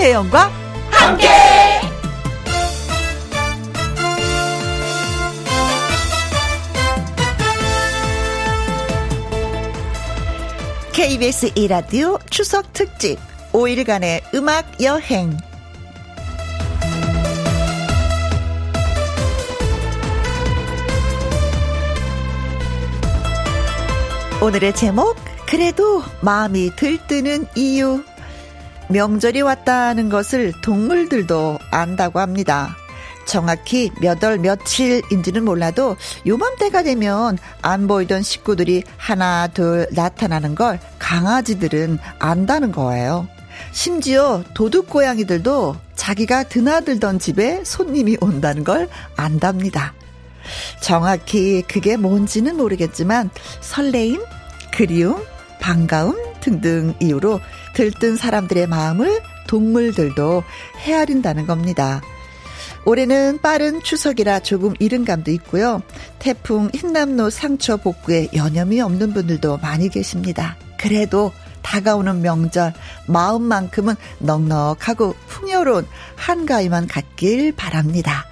김혜영과 함께. KBS 이라디오 추석 특집 5일간의 음악 여행. 오늘의 제목 그래도 마음이 들뜨는 이유 명절이 왔다는 것을 동물들도 안다고 합니다. 정확히 몇 월 며칠인지는 몰라도 요맘때가 되면 안 보이던 식구들이 하나 둘 나타나는 걸 강아지들은 안다는 거예요. 심지어 도둑 고양이들도 자기가 드나들던 집에 손님이 온다는 걸 안답니다. 정확히 그게 뭔지는 모르겠지만 설레임, 그리움, 반가움 등등 이유로 들뜬 사람들의 마음을 동물들도 헤아린다는 겁니다. 올해는 빠른 추석이라 조금 이른 감도 있고요. 태풍 흰남노 상처 복구에 여념이 없는 분들도 많이 계십니다. 그래도 다가오는 명절 마음만큼은 넉넉하고 풍요로운 한가위만 갖길 바랍니다.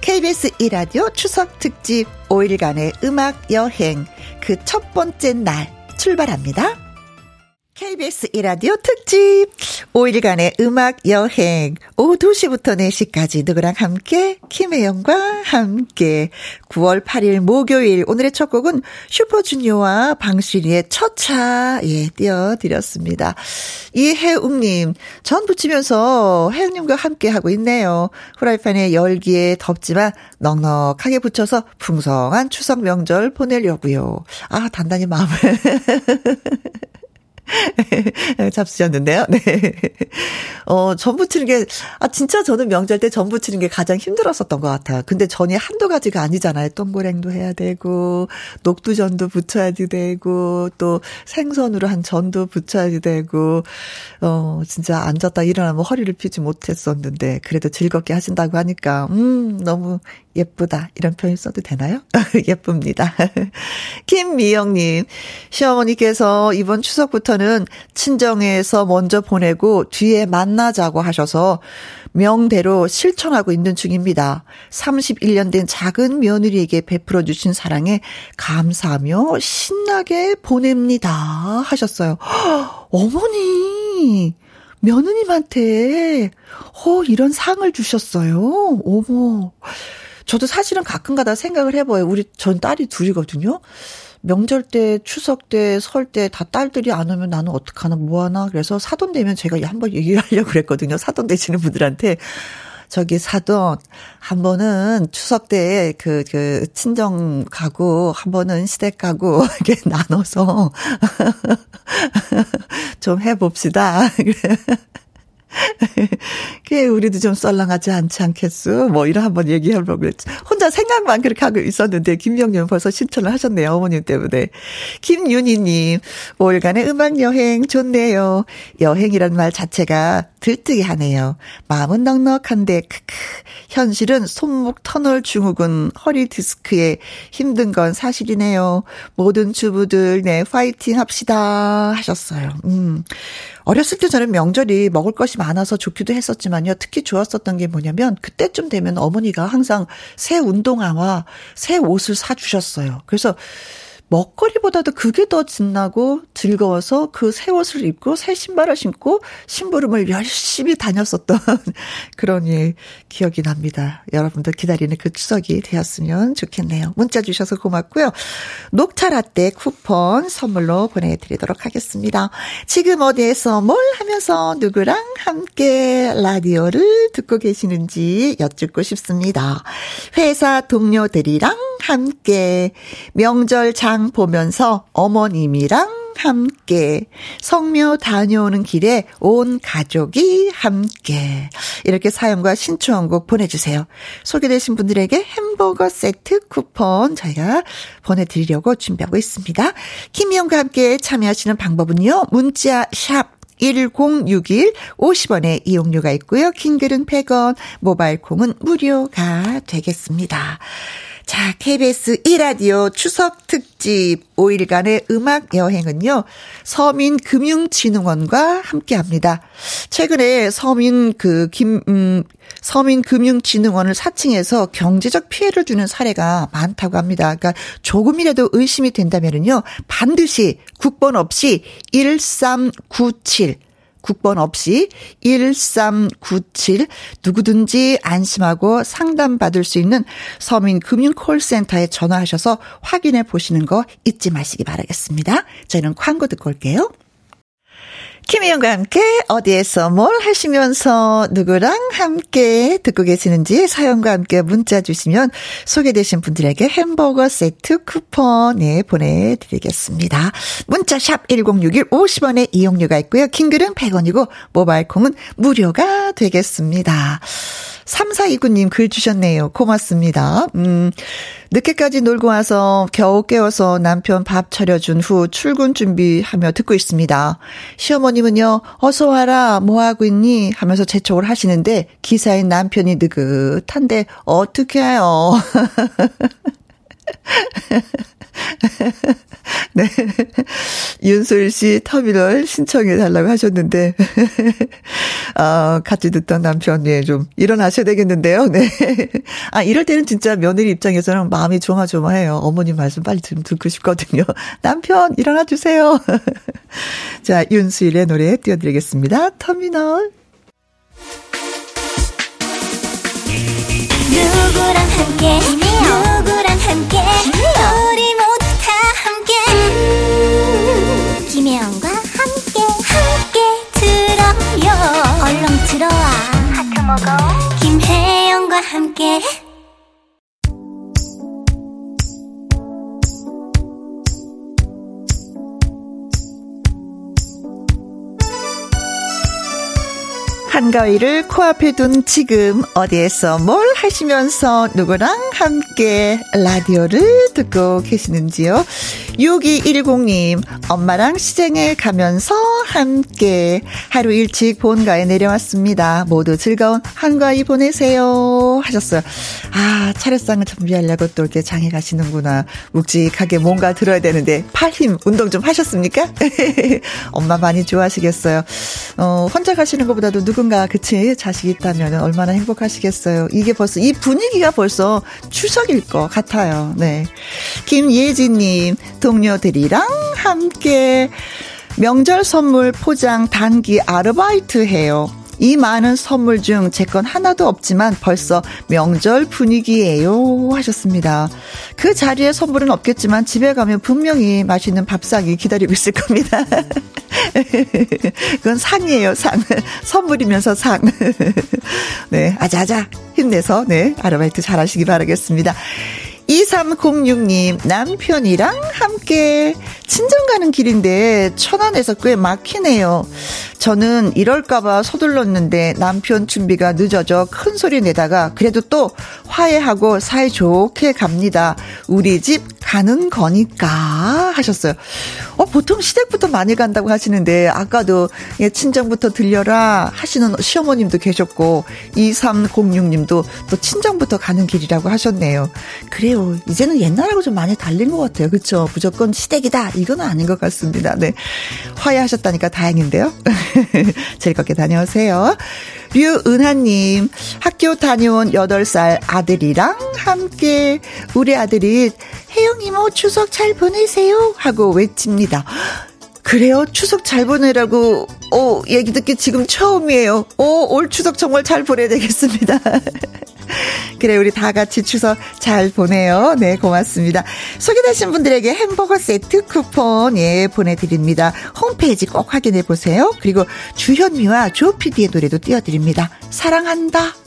KBS 이라디오 추석 특집 5일간의 음악 여행 그 첫 번째 날 출발합니다. KBS 이라디오 특집. 5일간의 음악 여행. 오후 2시부터 4시까지 누구랑 함께? 김혜영과 함께. 9월 8일 목요일. 오늘의 첫 곡은 슈퍼주니어와 방실이의 첫차. 예 띄워드렸습니다. 이혜웅님 전 부치면서 혜웅님과 함께 하고 있네요. 후라이팬에 열기에 덥지만 넉넉하게 붙여서 풍성한 추석 명절 보내려고요. 아 단단히 마음을 잡수셨는데요. 네. 어, 전 부치는 게, 아, 진짜 저는 명절 때 전 부치는 게 가장 힘들었었던 것 같아요. 근데 전이 한두 가지가 아니잖아요. 동고랭도 해야 되고, 녹두전도 부쳐야 되고, 또 생선으로 한 전도 부쳐야 되고, 어, 진짜 앉았다 일어나면 허리를 펴지 못했었는데, 그래도 즐겁게 하신다고 하니까, 음, 너무 예쁘다. 이런 표현 써도 되나요? 예쁩니다. 김미영님, 시어머니께서 이번 추석부터는 친정에서 먼저 보내고 뒤에 만나자고 하셔서 명대로 실천하고 있는 중입니다. 31년 된 작은 며느리에게 베풀어 주신 사랑에 감사하며 신나게 보냅니다. 하셨어요. 어머니! 며느님한테, 어, 이런 상을 주셨어요. 어머. 저도 사실은 가끔 가다 생각을 해봐요. 우리 전 딸이 둘이거든요. 명절 때, 추석 때, 설 때 다 딸들이 안 오면 나는 어떡하나, 뭐하나. 그래서 사돈 되면 제가 한번 얘기를 하려고 그랬거든요. 사돈 되시는 분들한테. 저기 사돈, 한 번은 추석 때 그, 그, 친정 가고, 한 번은 시댁 가고, 이렇게 나눠서 좀 해봅시다. 그게 우리도 좀 썰렁하지 않지 않겠어? 뭐 이런 한번 얘기해보고. 혼자 생각만 그렇게 하고 있었는데 김명년 벌써 신청을 하셨네요. 어머님 때문에. 김윤희님 5일간의 음악 여행 좋네요. 여행이란 말 자체가 들뜨게 하네요. 마음은 넉넉한데 크크. 현실은 손목 터널 증후군 허리 디스크에 힘든 건 사실이네요. 모든 주부들 네 파이팅 합시다 하셨어요. 음. 어렸을 때 저는 명절이 먹을 것이 많아서 좋기도 했었지만요. 특히 좋았었던 게 뭐냐면 그때쯤 되면 어머니가 항상 새 운동화와 새 옷을 사 주셨어요. 그래서 먹거리보다도 그게 더 진나고 즐거워서 그 새 옷을 입고 새 신발을 신고 심부름을 열심히 다녔었던 그런 예, 기억이 납니다. 여러분들 기다리는 그 추석이 되었으면 좋겠네요. 문자 주셔서 고맙고요. 녹차 라떼 쿠폰 선물로 보내드리도록 하겠습니다. 지금 어디에서 뭘 하면서 누구랑 함께 라디오를 듣고 계시는지 여쭙고 싶습니다. 회사 동료들이랑 함께 명절 장 보면서 어머님이랑 함께 성묘 다녀오는 길에 온 가족이 함께 이렇게 사연과 신청곡 보내주세요. 소개되신 분들에게 햄버거 세트 쿠폰 저희가 보내드리려고 준비하고 있습니다. 김희영과 함께 참여하시는 방법은요. 문자 샵 1061 50원의 이용료가 있고요. 킹글은 100원, 모바일 콩은 무료가 되겠습니다. 자, KBS 1라디오 추석 특집 5일간의 음악 여행은요, 서민금융진흥원과 함께 합니다. 최근에 서민 그 김, 음, 서민금융진흥원을 사칭해서 경제적 피해를 주는 사례가 많다고 합니다. 그러니까 조금이라도 의심이 된다면은요, 반드시 국번 없이 1397 국번 없이 1397 누구든지 안심하고 상담받을 수 있는 서민금융콜센터에 전화하셔서 확인해 보시는 거 잊지 마시기 바라겠습니다. 저희는 광고 듣고 올게요. 김희영과 함께 어디에서 뭘 하시면서 누구랑 함께 듣고 계시는지 사연과 함께 문자 주시면 소개되신 분들에게 햄버거 세트 쿠폰 예, 보내드리겠습니다. 문자 샵 1061 50원의 이용료가 있고요. 킹글은 100원이고 모바일 콩은 무료가 되겠습니다. 3429님 글 주셨네요. 고맙습니다. 음, 늦게까지 놀고 와서 겨우 깨워서 남편 밥 차려준 후 출근 준비하며 듣고 있습니다. 시어머님은요, 어서 와라, 뭐 하고 있니? 하면서 재촉을 하시는데 기사인 남편이 느긋한데 어떻게 해요? 네. 윤소일 씨 터미널 신청해 달라고 하셨는데, 어, 같이 듣던 남편, 예, 좀 일어나셔야 되겠는데요. 네. 아, 이럴 때는 진짜 며느리 입장에서는 마음이 조마조마해요. 어머님 말씀 빨리 좀 듣고 싶거든요. 남편, 일어나 주세요. 자, 윤수일의 노래 띄워드리겠습니다. 터미널. 누구랑 함께, 누구랑 함께, 우리 먹어. 김혜영과 함께 한가위를 코앞에 둔 지금 어디에서 뭘 하시면서 누구랑 함께 라디오를 듣고 계시는지요? 6210님, 엄마랑 시장에 가면서 함께 하루 일찍 본가에 내려왔습니다. 모두 즐거운 한가위 보내세요. 하셨어요. 아, 차례상을 준비하려고 또 이렇게 장에 가시는구나. 묵직하게 뭔가 들어야 되는데, 팔 힘 운동 좀 하셨습니까? 엄마 많이 좋아하시겠어요. 어, 혼자 가시는 것보다도 누구 누군가 그치 자식이 있다면 얼마나 행복하시겠어요. 이게 벌써 이 분위기가 벌써 추석일 것 같아요. 네. 김예진님 동료들이랑 함께 명절 선물 포장 단기 아르바이트 해요. 이 많은 선물 중 제 건 하나도 없지만 벌써 명절 분위기예요 하셨습니다. 그 자리에 선물은 없겠지만 집에 가면 분명히 맛있는 밥상이 기다리고 있을 겁니다. 그건 상이에요, 상. 선물이면서 상. 네, 아자아자 힘내서 네, 아르바이트 잘 하시기 바라겠습니다. 2306님, 남편이랑 함께 친정 가는 길인데 천안에서 꽤 막히네요. 저는 이럴까봐 서둘렀는데 남편 준비가 늦어져 큰 소리 내다가 그래도 또 화해하고 사이좋게 갑니다. 우리 집 가는 거니까 하셨어요. 어, 보통 시댁부터 많이 간다고 하시는데 아까도 예, 친정부터 들려라 하시는 시어머님도 계셨고 2306님도 또 친정부터 가는 길이라고 하셨네요. 그래 요. 이제는 옛날하고 좀 많이 달린 것 같아요. 그렇죠? 무조건 시댁이다. 이건 아닌 것 같습니다. 네. 화해하셨다니까 다행인데요. 즐겁게 다녀오세요. 류은하님, 학교 다녀온 8살 아들이랑 함께 우리 아들이 혜영 이모 추석 잘 보내세요 하고 외칩니다. 그래요? 추석 잘 보내라고, 어, 얘기 듣기 지금 처음이에요. 어, 올 추석 정말 잘 보내야 되겠습니다. 그래, 우리 다 같이 추석 잘 보내요. 네, 고맙습니다. 소개되신 분들에게 햄버거 세트 쿠폰, 예, 보내드립니다. 홈페이지 꼭 확인해 보세요. 그리고 주현미와 조피디의 노래도 띄워드립니다. 사랑한다.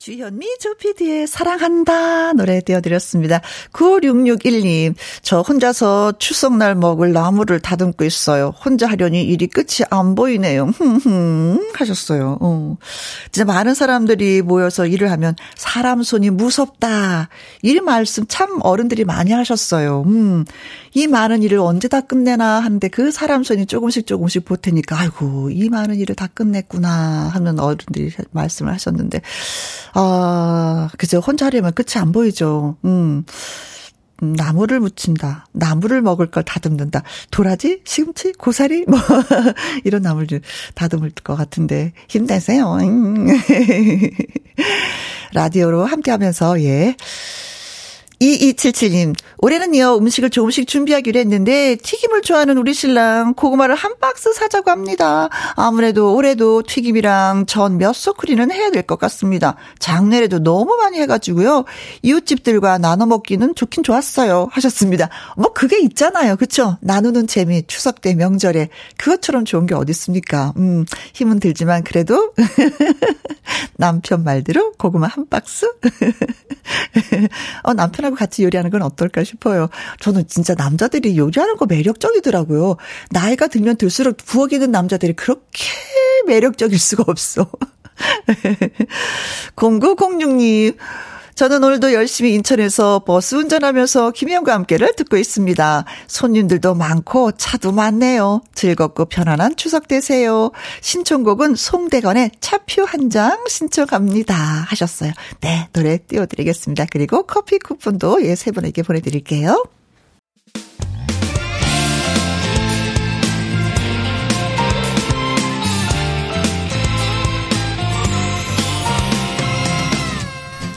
주현미 조피디의 사랑한다 노래 띄워드렸습니다. 9661님, 저 혼자서 추석날 먹을 나무를 다듬고 있어요. 혼자 하려니 일이 끝이 안 보이네요. 흠흠 하셨어요. 어. 진짜 많은 사람들이 모여서 일을 하면 사람 손이 무섭다. 이 말씀 참 어른들이 많이 하셨어요. 음, 이 많은 일을 언제 다 끝내나 하는데 그 사람 손이 조금씩 조금씩 보태니까 아이고 이 많은 일을 다 끝냈구나 하는 어른들이 말씀을 하셨는데 아 그죠 혼자 하려면 끝이 안 보이죠. 음. 음, 나무를 묻힌다. 나무를 먹을 걸 다듬는다. 도라지, 시금치, 고사리, 뭐, 이런 나무를 다듬을 것 같은데, 힘내세요. 라디오로 함께 하면서, 예. 2277님, 올해는요, 음식을 조금씩 준비하기로 했는데, 튀김을 좋아하는 우리 신랑, 고구마를 한 박스 사자고 합니다. 아무래도 올해도 튀김이랑 전 몇 소쿠리는 해야 될 것 같습니다. 장례에도 너무 많이 해가지고요, 이웃집들과 나눠 먹기는 좋긴 좋았어요. 하셨습니다. 뭐, 그게 있잖아요. 그쵸? 나누는 재미, 추석 때 명절에. 그것처럼 좋은 게 어딨습니까? 음, 힘은 들지만, 그래도, 남편 말대로 고구마 한 박스? 어, 남편하고 남편하고 같이 요리하는 건 어떨까 싶어요. 저는 진짜 남자들이 요리하는 거 매력적이더라고요. 나이가 들면 들수록 부엌에 있는 남자들이 그렇게 매력적일 수가 없어. 0906님, 저는 오늘도 열심히 인천에서 버스 운전하면서 김혜영과 함께를 듣고 있습니다. 손님들도 많고 차도 많네요. 즐겁고 편안한 추석 되세요. 신청곡은 송대건의 차표 한 장 신청합니다. 하셨어요. 네, 노래 띄워드리겠습니다. 그리고 커피 쿠폰도 예, 세 분에게 보내드릴게요.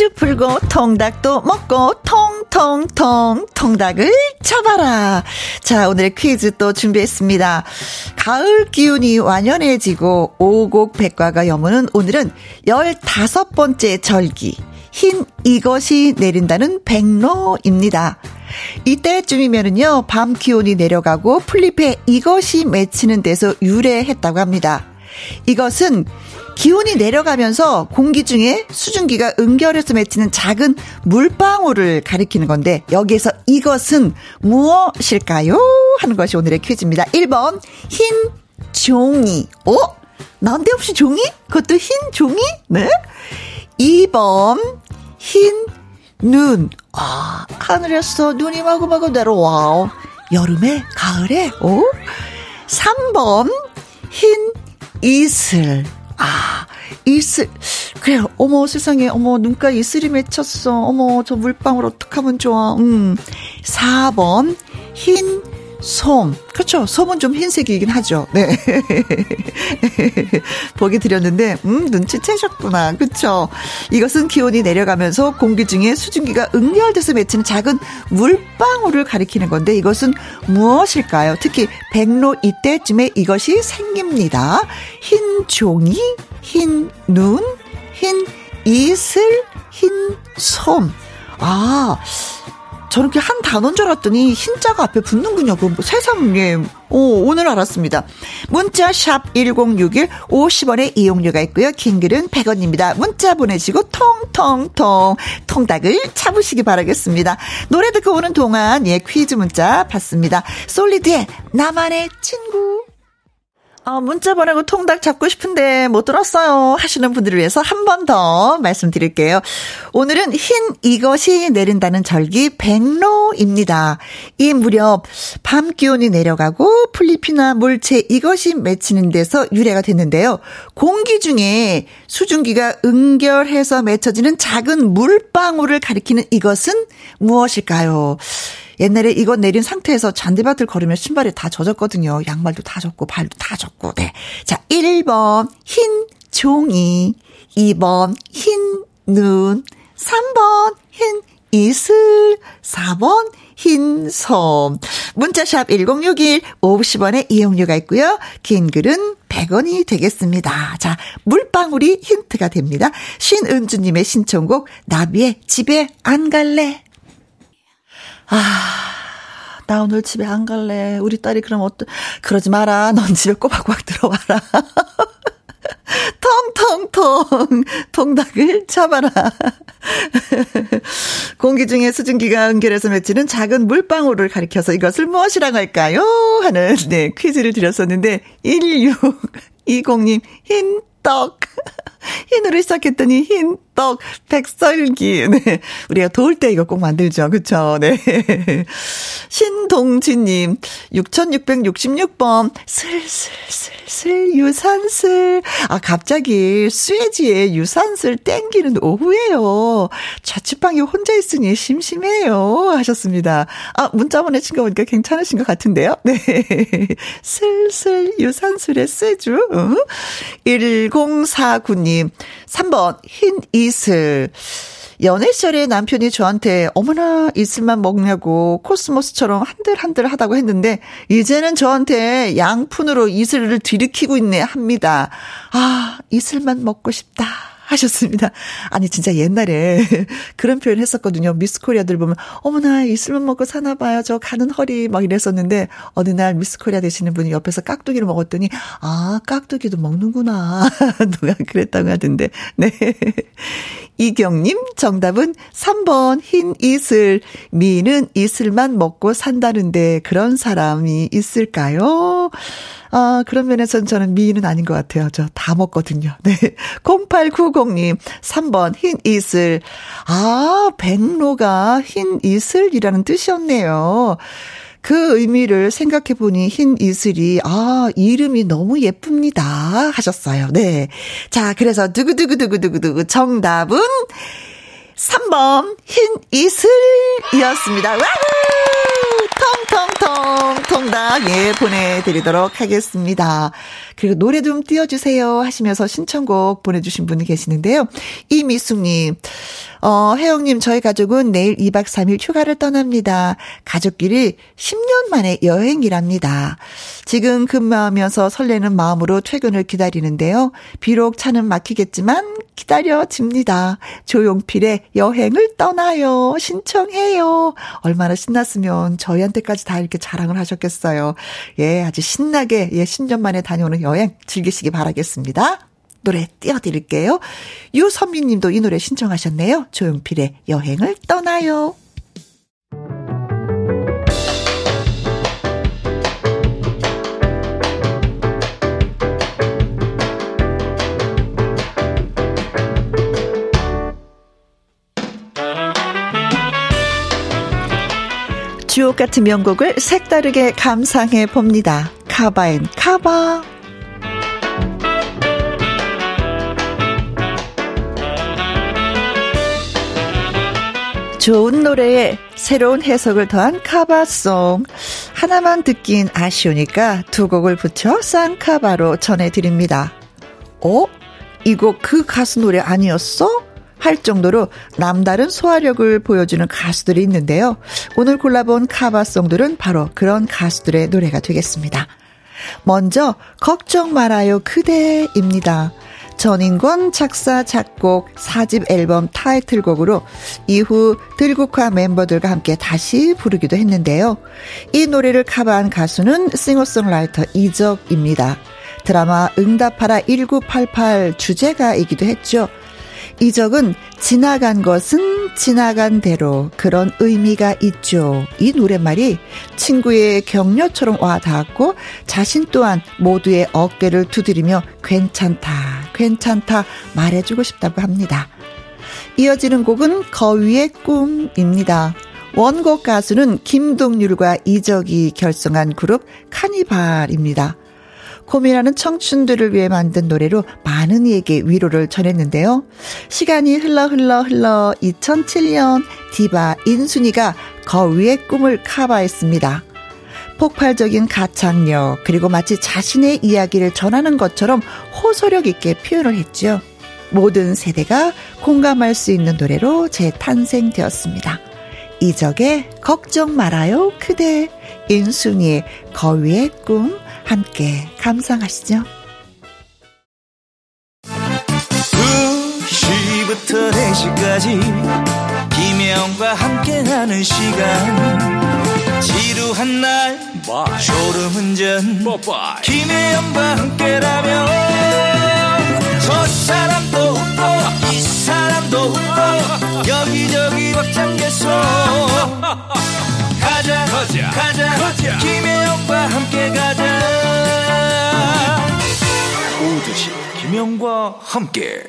퀴즈 풀고 통닭도 먹고 통통통 통닭을 쳐봐라. 자, 오늘의 퀴즈 또 준비했습니다. 가을 기운이 완연해지고 오곡 백과가 여무는 오늘은 15번째 절기. 흰 이것이 내린다는 백로입니다. 이때쯤이면은요, 밤 기온이 내려가고 풀잎에 이것이 맺히는 데서 유래했다고 합니다. 이것은 기온이 내려가면서 공기 중에 수증기가 응결해서 맺히는 작은 물방울을 가리키는 건데 여기에서 이것은 무엇일까요? 하는 것이 오늘의 퀴즈입니다. 1번 흰 종이. 어? 난데없이 종이? 그것도 흰 종이? 네. 2번 흰 눈. 아, 하늘에서 눈이 마구마구 내려와. 여름에, 가을에, 오? 3번, 흰 이슬. 아, 이슬. 그래, 어머, 세상에, 어머, 눈가에 이슬이 맺혔어. 어머, 저 물방울 어떡하면 좋아. 음. 4번, 흰 솜. 그렇죠. 솜은 좀 흰색이긴 하죠. 네. 보기 드렸는데, 음, 눈치채셨구나. 그렇죠. 이것은 기온이 내려가면서 공기 중에 수증기가 응결돼서 맺히는 작은 물방울을 가리키는 건데, 이것은 무엇일까요? 특히 백로 이때쯤에 이것이 생깁니다. 흰 종이, 흰 눈, 흰 이슬, 흰 솜. 아, 저렇게 한 단어인 줄 알았더니 흰자가 앞에 붙는군요. 그 세상에. 오, 오늘 알았습니다. 문자 샵 1061, 50원의 이용료가 있고요. 킹글은 100원입니다. 문자 보내시고 통통통 통닭을 잡으시기 바라겠습니다. 노래 듣고 오는 동안 예 퀴즈 문자 받습니다. 솔리드의 나만의 친구. 어, 문자 보내고 통닭 잡고 싶은데 못 들었어요. 하시는 분들을 위해서 한 번 더 말씀드릴게요. 오늘은 흰 이것이 내린다는 절기 백로입니다. 이 무렵 밤 기온이 내려가고 풀잎이나 물체 이것이 맺히는 데서 유래가 됐는데요. 공기 중에 수증기가 응결해서 맺혀지는 작은 물방울을 가리키는 이것은 무엇일까요? 옛날에 이것 내린 상태에서 잔디밭을 걸으면 신발이 다 젖었거든요. 양말도 다 젖고 발도 다 젖고. 네. 자, 1번 흰 종이, 2번 흰 눈, 3번 흰 이슬, 4번 흰 섬. 문자샵 1061, 50원의 이용료가 있고요. 긴 글은 100원이 되겠습니다. 자, 물방울이 힌트가 됩니다. 신은주님의 신청곡, 나비의 집에 안 갈래. 아, 나 오늘 집에 안 갈래. 우리 딸이 그럼 어떠, 그러지 마라. 넌 집에 꼬박꼬박 들어와라. 텅텅텅 통닭을 잡아라. 공기 중에 수증기가 응결해서 맺히는 작은 물방울을 가리켜서 이것을 무엇이라고 할까요? 하는 네 퀴즈를 드렸었는데 1620님 흰떡 흰으로 시작했더니 흰 떡 떡, 백설기. 네. 우리가 도울 때 이거 꼭 만들죠. 그쵸? 네. 신동진님, 6666번, 슬슬슬슬 유산슬. 아, 갑자기 스웨지에 유산슬 땡기는 오후에요. 자취방에 혼자 있으니 심심해요. 하셨습니다. 아, 문자 보내신 거 보니까 괜찮으신 것 같은데요? 네. 슬슬 유산슬의. 어? 1049님, 3번, 흰 이 슬. 연애 시절에 남편이 저한테 어머나 이슬만 먹냐고 코스모스처럼 한들한들 하다고 했는데 이제는 저한테 양푼으로 이슬을 들이키고 있네 합니다. 아, 이슬만 먹고 싶다. 하셨습니다. 아니, 진짜 옛날에 그런 표현 했었거든요. 미스 코리아들 보면, 어머나, 이슬만 먹고 사나 봐요. 저 가는 허리 막 이랬었는데, 어느 날 미스 코리아 되시는 분이 옆에서 깍두기를 먹었더니, 아, 깍두기도 먹는구나. 누가 그랬다고 하던데, 네. 이경님, 정답은 3번, 흰 이슬. 미는 이슬만 먹고 산다는데, 그런 사람이 있을까요? 아, 그런 면에서는 저는 미인은 아닌 것 같아요. 저 다 먹거든요. 네. 0890님, 3번, 흰 이슬. 아, 백로가 흰 이슬이라는 뜻이었네요. 그 의미를 생각해 보니 흰 이슬이, 아, 이름이 너무 예쁩니다. 하셨어요. 네. 자, 그래서 두구두구두구두구두구 정답은 3번 흰 이슬이었습니다. 와우! 통통통 통닭 예 보내드리도록 하겠습니다. 그리고 노래 좀 띄워주세요 하시면서 신청곡 보내주신 분이 계시는데요. 이미숙님 어, 혜영님, 저희 가족은 내일 2박 3일 휴가를 떠납니다. 가족끼리 10년 만에 여행이랍니다. 지금 근무하면서 설레는 마음으로 퇴근을 기다리는데요. 비록 차는 막히겠지만 기다려집니다. 조용필의 여행을 떠나요. 신청해요. 얼마나 신났으면 저희한테까지 다 이렇게 자랑을 하셨겠어요. 예, 아주 신나게, 예, 10년 만에 다녀오는 여행 즐기시기 바라겠습니다. 노래 띄워드릴게요. 유선미 님도 이 노래 신청하셨네요. 조용필의 여행을 떠나요. 주옥 같은 명곡을 색다르게 감상해 봅니다. 카바앤 카바. 좋은 노래에 새로운 해석을 더한 카바송. 하나만 듣긴 아쉬우니까 두 곡을 붙여 쌍카바로 전해드립니다. 어? 이거 그 가수 노래 아니었어? 할 정도로 남다른 소화력을 보여주는 가수들이 있는데요. 오늘 골라본 카바송들은 바로 그런 가수들의 노래가 되겠습니다. 먼저, 걱정 말아요 그대입니다. 전인권 작사, 작곡, 4집 앨범 타이틀곡으로 이후 들국화 멤버들과 함께 다시 부르기도 했는데요. 이 노래를 커버한 가수는 싱어송라이터 이적입니다. 드라마 응답하라 1988 주제가이기도 했죠. 이적은 지나간 것은 지나간 대로 그런 의미가 있죠. 이 노랫말이 친구의 격려처럼 와 닿았고 자신 또한 모두의 어깨를 두드리며 괜찮다, 괜찮다 말해주고 싶다고 합니다. 이어지는 곡은 거위의 꿈입니다. 원곡 가수는 김동률과 이적이 결성한 그룹 카니발입니다. 고민하는 청춘들을 위해 만든 노래로 많은 이에게 위로를 전했는데요. 시간이 흘러 흘러 흘러 2007년 디바 인순이가 거위의 꿈을 카바했습니다. 폭발적인 가창력, 그리고 마치 자신의 이야기를 전하는 것처럼 호소력 있게 표현을 했죠. 모든 세대가 공감할 수 있는 노래로 재탄생되었습니다. 이적의 걱정 말아요, 그대. 인순이의 거위의 꿈, 함께 감상하시죠. 2시부터 4시까지 김혜영과 함께하는 시간 지루한 날 Bye. 졸음운전 Bye. 김혜영과 함께라면 함께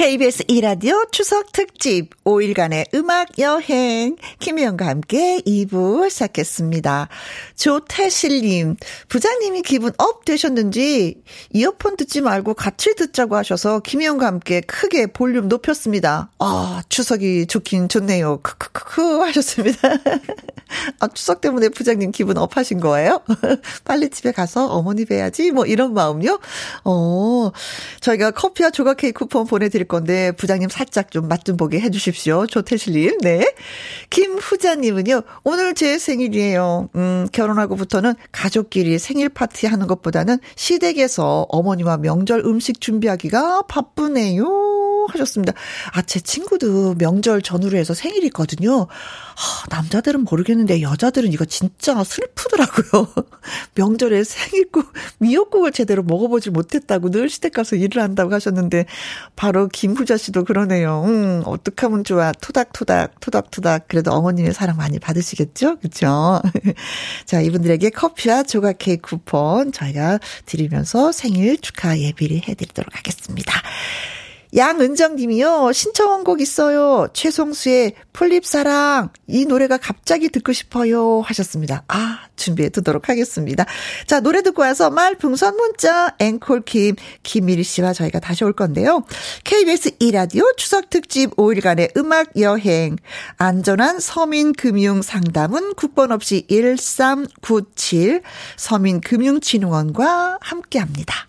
KBS 이라디오 추석 특집 5일간의 음악 여행 김혜영과 함께 2부 시작했습니다. 조태실님 부장님이 기분 up 되셨는지 이어폰 듣지 말고 같이 듣자고 하셔서 김혜영과 함께 크게 볼륨 높였습니다. 아 추석이 좋긴 좋네요. 크크크크 하셨습니다. 아 추석 때문에 부장님 기분 up 하신 거예요? 빨리 집에 가서 어머니 뵈야지 뭐 이런 마음요? 어 저희가 커피와 조각 케이크 쿠폰 보내드릴 건데 부장님 살짝 좀 맛 좀 보게 해주십시오. 조태실님. 네. 김후자님은요. 오늘 제 생일이에요. 음 결혼하고부터는 가족끼리 생일 파티 하는 것보다는 시댁에서 어머니와 명절 음식 준비하기가 바쁘네요. 하셨습니다. 아, 제 친구도 명절 전후로 해서 생일이 있거든요. 아, 남자들은 모르겠는데 여자들은 이거 진짜 슬프더라고요. 명절에 생일국, 미역국을 제대로 먹어보질 못했다고 늘 시댁 가서 일을 한다고 하셨는데 바로 김후자 씨도 그러네요. 음, 어떡하면 좋아. 토닥토닥, 토닥토닥. 그래도 어머님의 사랑 많이 받으시겠죠? 그쵸? 자, 이분들에게 커피와 조각 케이크 쿠폰 저희가 드리면서 생일 축하 예비를 해드리도록 하겠습니다. 양은정 님이요. 신청한 곡 있어요. 최송수의 풀립사랑. 이 노래가 갑자기 듣고 싶어요. 하셨습니다. 아, 준비해 두도록 하겠습니다. 자, 노래 듣고 와서 말풍선 문자 앵콜킴 김미리 씨와 저희가 다시 올 건데요. KBS 2라디오 추석 특집 5일간의 음악 여행. 안전한 서민 금융 상담은 국번 없이 1397 서민금융진흥원과 함께 합니다.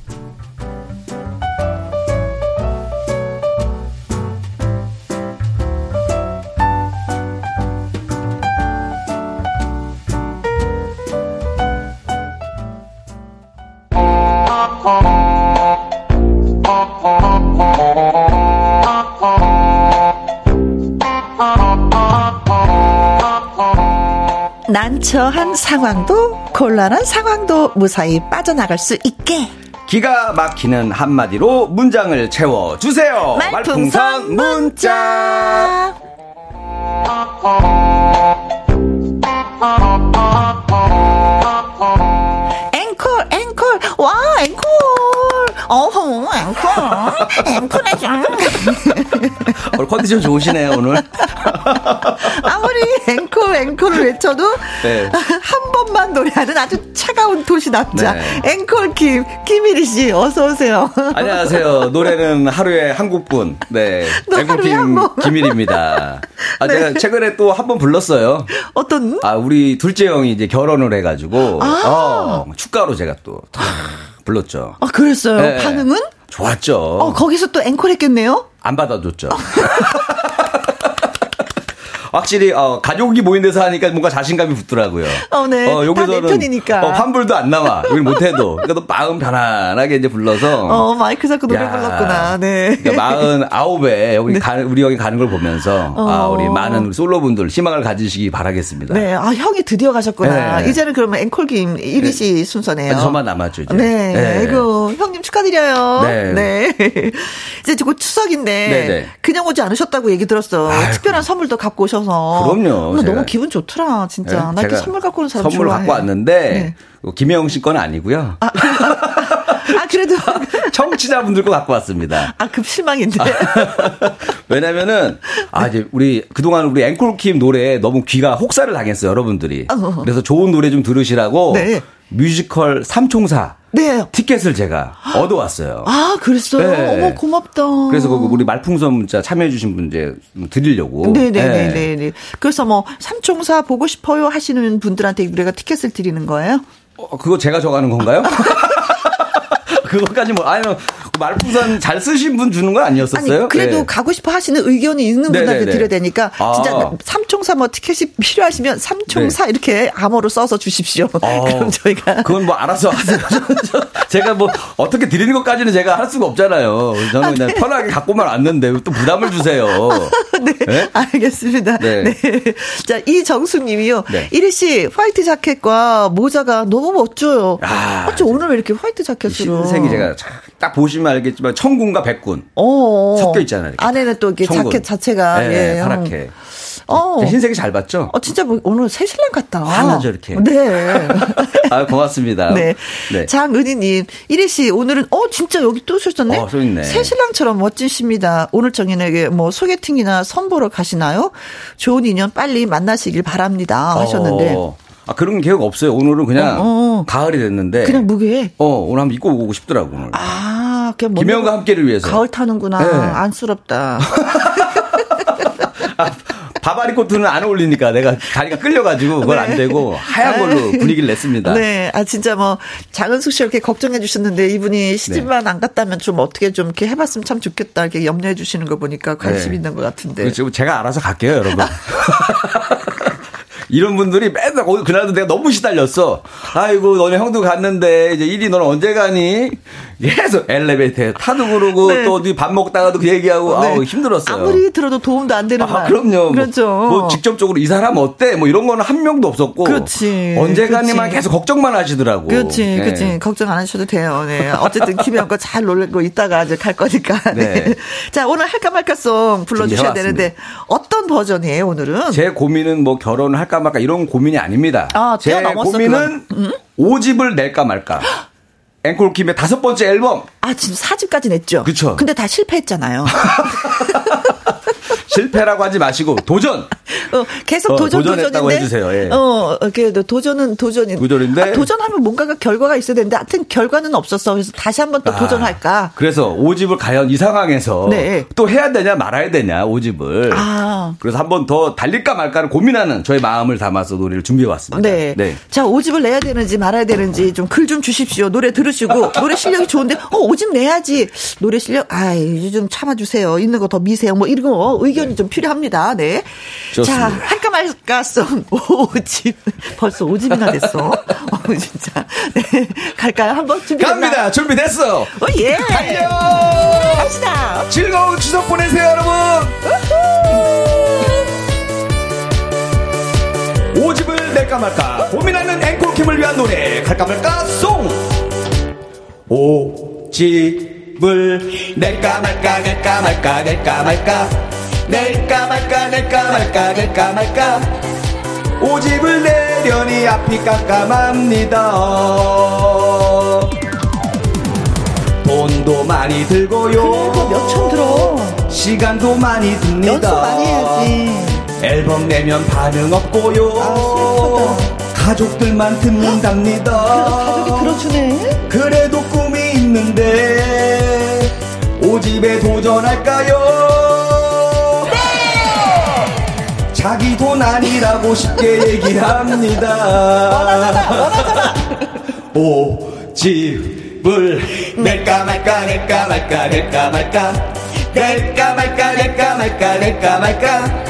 난처한 상황도 곤란한 상황도 무사히 빠져나갈 수 있게. 기가 막히는 한마디로 문장을 채워주세요. 말풍선 문자. 앵콜 앵콜. 와 앵콜. 어허 앵콜. 앵콜 해줘 오늘 컨디션 좋으시네요 오늘 앵콜 앵콜을 외쳐도 네. 한 번만 노래하는 아주 차가운 도시 남자 네. 앵콜 김 김일희 씨 어서 오세요. 안녕하세요. 노래는 하루에 한 곡뿐. 네. 앵콜 김 김일입니다. 아 네. 제가 최근에 또 한 번 불렀어요. 어떤? 아 우리 둘째 형이 이제 결혼을 해가지고 아~ 어, 축가로 제가 또 불렀죠. 아 그랬어요. 네. 반응은? 좋았죠. 어 거기서 또 앵콜 했겠네요. 안 받아줬죠. 확실히 어, 가족이 모인 데서 하니까 뭔가 자신감이 붙더라고요. 어, 네. 어, 여기서는 편이니까. 어, 환불도 안 나와. 여기 못해도. 그러니까 마음 편안하게 이제 불러서. 어, 마이크 잡고 노래 야, 불렀구나. 네. 그러니까 마흔 아홉에 여기 네. 가, 우리 형이 가는 걸 보면서 어. 아, 우리 많은 솔로분들 희망을 가지시기 바라겠습니다. 네. 아, 형이 드디어 가셨구나. 네. 이제는 그러면 앵콜김 1위 씨 네. 순서네요. 저만 남았죠, 이제. 네. 네. 아이고, 형님 축하드려요. 네. 네. 이제 곧 추석인데 네네. 네. 그냥 오지 않으셨다고 얘기 들었어. 아이고. 특별한 선물도 갖고 오셔서. 그럼요. 너무 기분 좋더라, 진짜. 네, 나 이렇게 선물 갖고 오는 사람 선물 좋아해. 갖고 왔는데 네. 김혜영 씨 건 아니고요. 아, 아 그래도 청취자분들 거 갖고 왔습니다. 아, 급 실망인데. 왜냐면은 아 이제 우리 그동안 우리 앵콜킴 노래 너무 귀가 혹사를 당했어요, 여러분들이. 어. 그래서 좋은 노래 좀 들으시라고 네. 뮤지컬 삼총사 네. 티켓을 제가 얻어왔어요. 아, 그랬어요? 네. 어머, 고맙다. 그래서 그 우리 말풍선 문자 참여해주신 분 이제 드리려고. 네네네네. 네. 네. 그래서 뭐, 삼총사 보고 싶어요 하시는 분들한테 우리가 티켓을 드리는 거예요? 어, 그거 제가 정하는 건가요? 그것까지 뭐 아니면 말풍선 잘 쓰신 분 주는 건 아니었었어요? 아니, 그래도 네. 가고 싶어 하시는 의견이 있는 분들한테 네네네. 드려야 되니까 아. 진짜 삼총사 뭐 티켓이 필요하시면 삼총사 네. 이렇게 암호로 써서 주십시오. 어. 그럼 저희가 그건 뭐 알아서 하세요. 제가 뭐 어떻게 드리는 것까지는 제가 할 수가 없잖아요. 저는 아, 그냥 네. 편하게 갖고만 왔는데 또 부담을 주세요. 네. 네. 알겠습니다. 네. 네. 자, 이정수 님이요. 네. 이리 씨 화이트 자켓과 모자가 너무 멋져요. 아, 어째 오늘 왜 이렇게 화이트 자켓으로 흰 색이 제가 딱 보시면 알겠지만 청군과 백군 어, 섞여 있잖아요. 이렇게. 안에는 또 이렇게 청군. 자켓 자체가 네, 예. 파랗게. 어. 흰색이 잘 봤죠? 어, 진짜 뭐 오늘 새 신랑 같다. 하나죠, 이렇게. 네. 아, 고맙습니다. 네. 네. 장은희님, 이리 씨, 오늘은, 어, 진짜 여기 또 오셨네? 어, 또 있네. 새 신랑처럼 멋지십니다. 오늘 정인에게 뭐 소개팅이나 선보러 가시나요? 좋은 인연 빨리 만나시길 바랍니다. 하셨는데. 어. 아, 그런 계획 없어요. 오늘은 그냥 어, 어. 가을이 됐는데. 그냥 무게? 어, 오늘 한번 입고 오고 싶더라고, 오늘. 아, 그냥 김영과 함께를 위해서. 가을 타는구나. 네. 안쓰럽다. 아, 바바리 코트는 안 어울리니까 내가 다리가 끌려가지고 그걸 네. 안 되고 하얀 걸로 네. 분위기를 냈습니다. 네. 아, 진짜 뭐, 장은숙 씨 이렇게 걱정해 주셨는데 이분이 시집만 네. 안 갔다면 좀 어떻게 좀 이렇게 해봤으면 참 좋겠다 이렇게 염려해 주시는 거 보니까 관심 네. 있는 것 같은데. 그렇죠. 제가 알아서 갈게요, 여러분. 이런 분들이 맨날 그날도 내가 너무 시달렸어. 아이고 너네 형도 갔는데 이제 일이 너는 언제 가니? 계속 엘리베이터에 타도 그러고 네. 또 어디 밥 먹다가도 그 얘기하고 네. 아우 힘들었어요. 아무리 들어도 도움도 안 되는 아, 말. 그럼요. 뭐 그렇죠. 뭐, 뭐, 직접적으로 이 사람 어때? 뭐 이런 거는 한 명도 없었고. 그렇지. 언제 가니만 계속 걱정만 하시더라고. 그렇지. 네. 그렇지. 걱정 안 하셔도 돼요. 네. 어쨌든 김혜영 거잘 놀고 있다가 이제 갈 거니까. 네. 네. 자, 오늘 할까 말까송 불러 주셔야 되는데 어떤 버전이에요, 오늘은? 제 고민은 뭐 결혼을 할까 말까 이런 고민이 아닙니다. 아, 제 고민은 음? 오집을 낼까 말까. 앵콜킴의 다섯 번째 앨범. 아, 지금 사집까지 냈죠? 그쵸. 근데 다 실패했잖아요. 실패라고 하지 마시고 도전. 어, 계속 어, 도전 도전했다고 해주세요. 예. 어, 그래도 도전은 도전인. 도전인데 아, 도전하면 뭔가가 결과가 있어야 되는데 하여튼 결과는 없었어. 그래서 다시 한번 또 아, 도전할까. 그래서 오집을 과연 이 상황에서 네. 또 해야 되냐 말아야 되냐 오집을. 아. 그래서 한번 더 달릴까 말까를 고민하는 저의 마음을 담아서 노래를 준비해 왔습니다. 네. 네. 자 오집을 내야 되는지 말아야 되는지 좀 글 좀 주십시오. 노래 들으시고 노래 실력이 좋은데 어 오집 내야지. 노래 실력 아 이제 좀 참아주세요. 있는 거 더 미세요. 뭐 이런 거 의견 네. 좀 필요합니다. 네. 좋습니다. 자, 할까 말까송 오집. 벌써 오집이나 됐어. 어, 진짜. 네. 갈까요? 한번 준비됐나? 갑니다. 준비됐어. 오, 예. 달려! 갑시다. 즐거운 추석 보내세요, 여러분. 오집을 낼까 말까 고민하는 앵콜킴을 위한 노래 갈까 말까 송 오집을 낼까 말까 낼까 말까 낼까 말까 낼까 말까 낼까 말까 낼까 말까. 오집을 내려니 앞이 깜깜합니다. 돈도 많이 들고요. 그래 몇천 들어. 시간도 많이 듭니다. 연습 많이 해야지. 앨범 내면 반응 없고요. 아, 가족들만 듣는답니다. 가족이 들어주네. 그래도 꿈이 있는데 오집에 도전할까요 자기 돈 아니라고 쉽게 얘기합니다. 원하잖아, 원하잖아. 오, 집을 낼까 말까, 낼까 말까, 낼까 말까. 낼까 말까, 낼까 말까, 낼까 말까.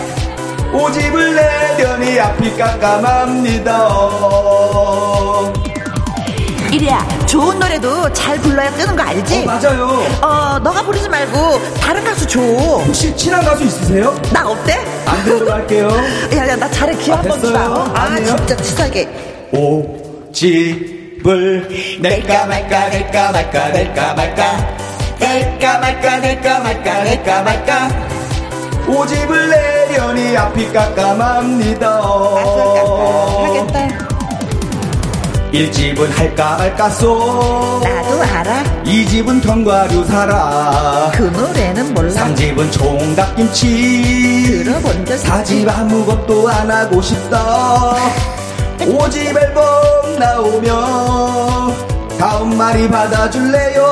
오집을 내려니 앞이 깜깜합니다 이리야 좋은 노래도 잘 불러야 뜨는 거 알지? 어, 맞아요. 어 너가 부르지 말고 다른 가수 줘. 혹시 친한 가수 있으세요? 나 어때? 안 되도록 할게요. 야 야 나 잘해. 기회 한번 아, 주라. 아 진짜 치사하게. 오 집을 낼까 말까 낼까 말까 낼까 말까 낼까 말까 낼까 말까 낼까 말까. 오집을 내려니 앞이 깜깜합니다. 하겠다 1집은 할까 말까 쏘 나도 알아. 2집은 견과류 사라. 그 노래는 몰라. 3집은 총각김치. 들어본 적 4집 아무것도 안 하고 싶다. 5집 앨범 나오면 다음 말이 받아줄래요?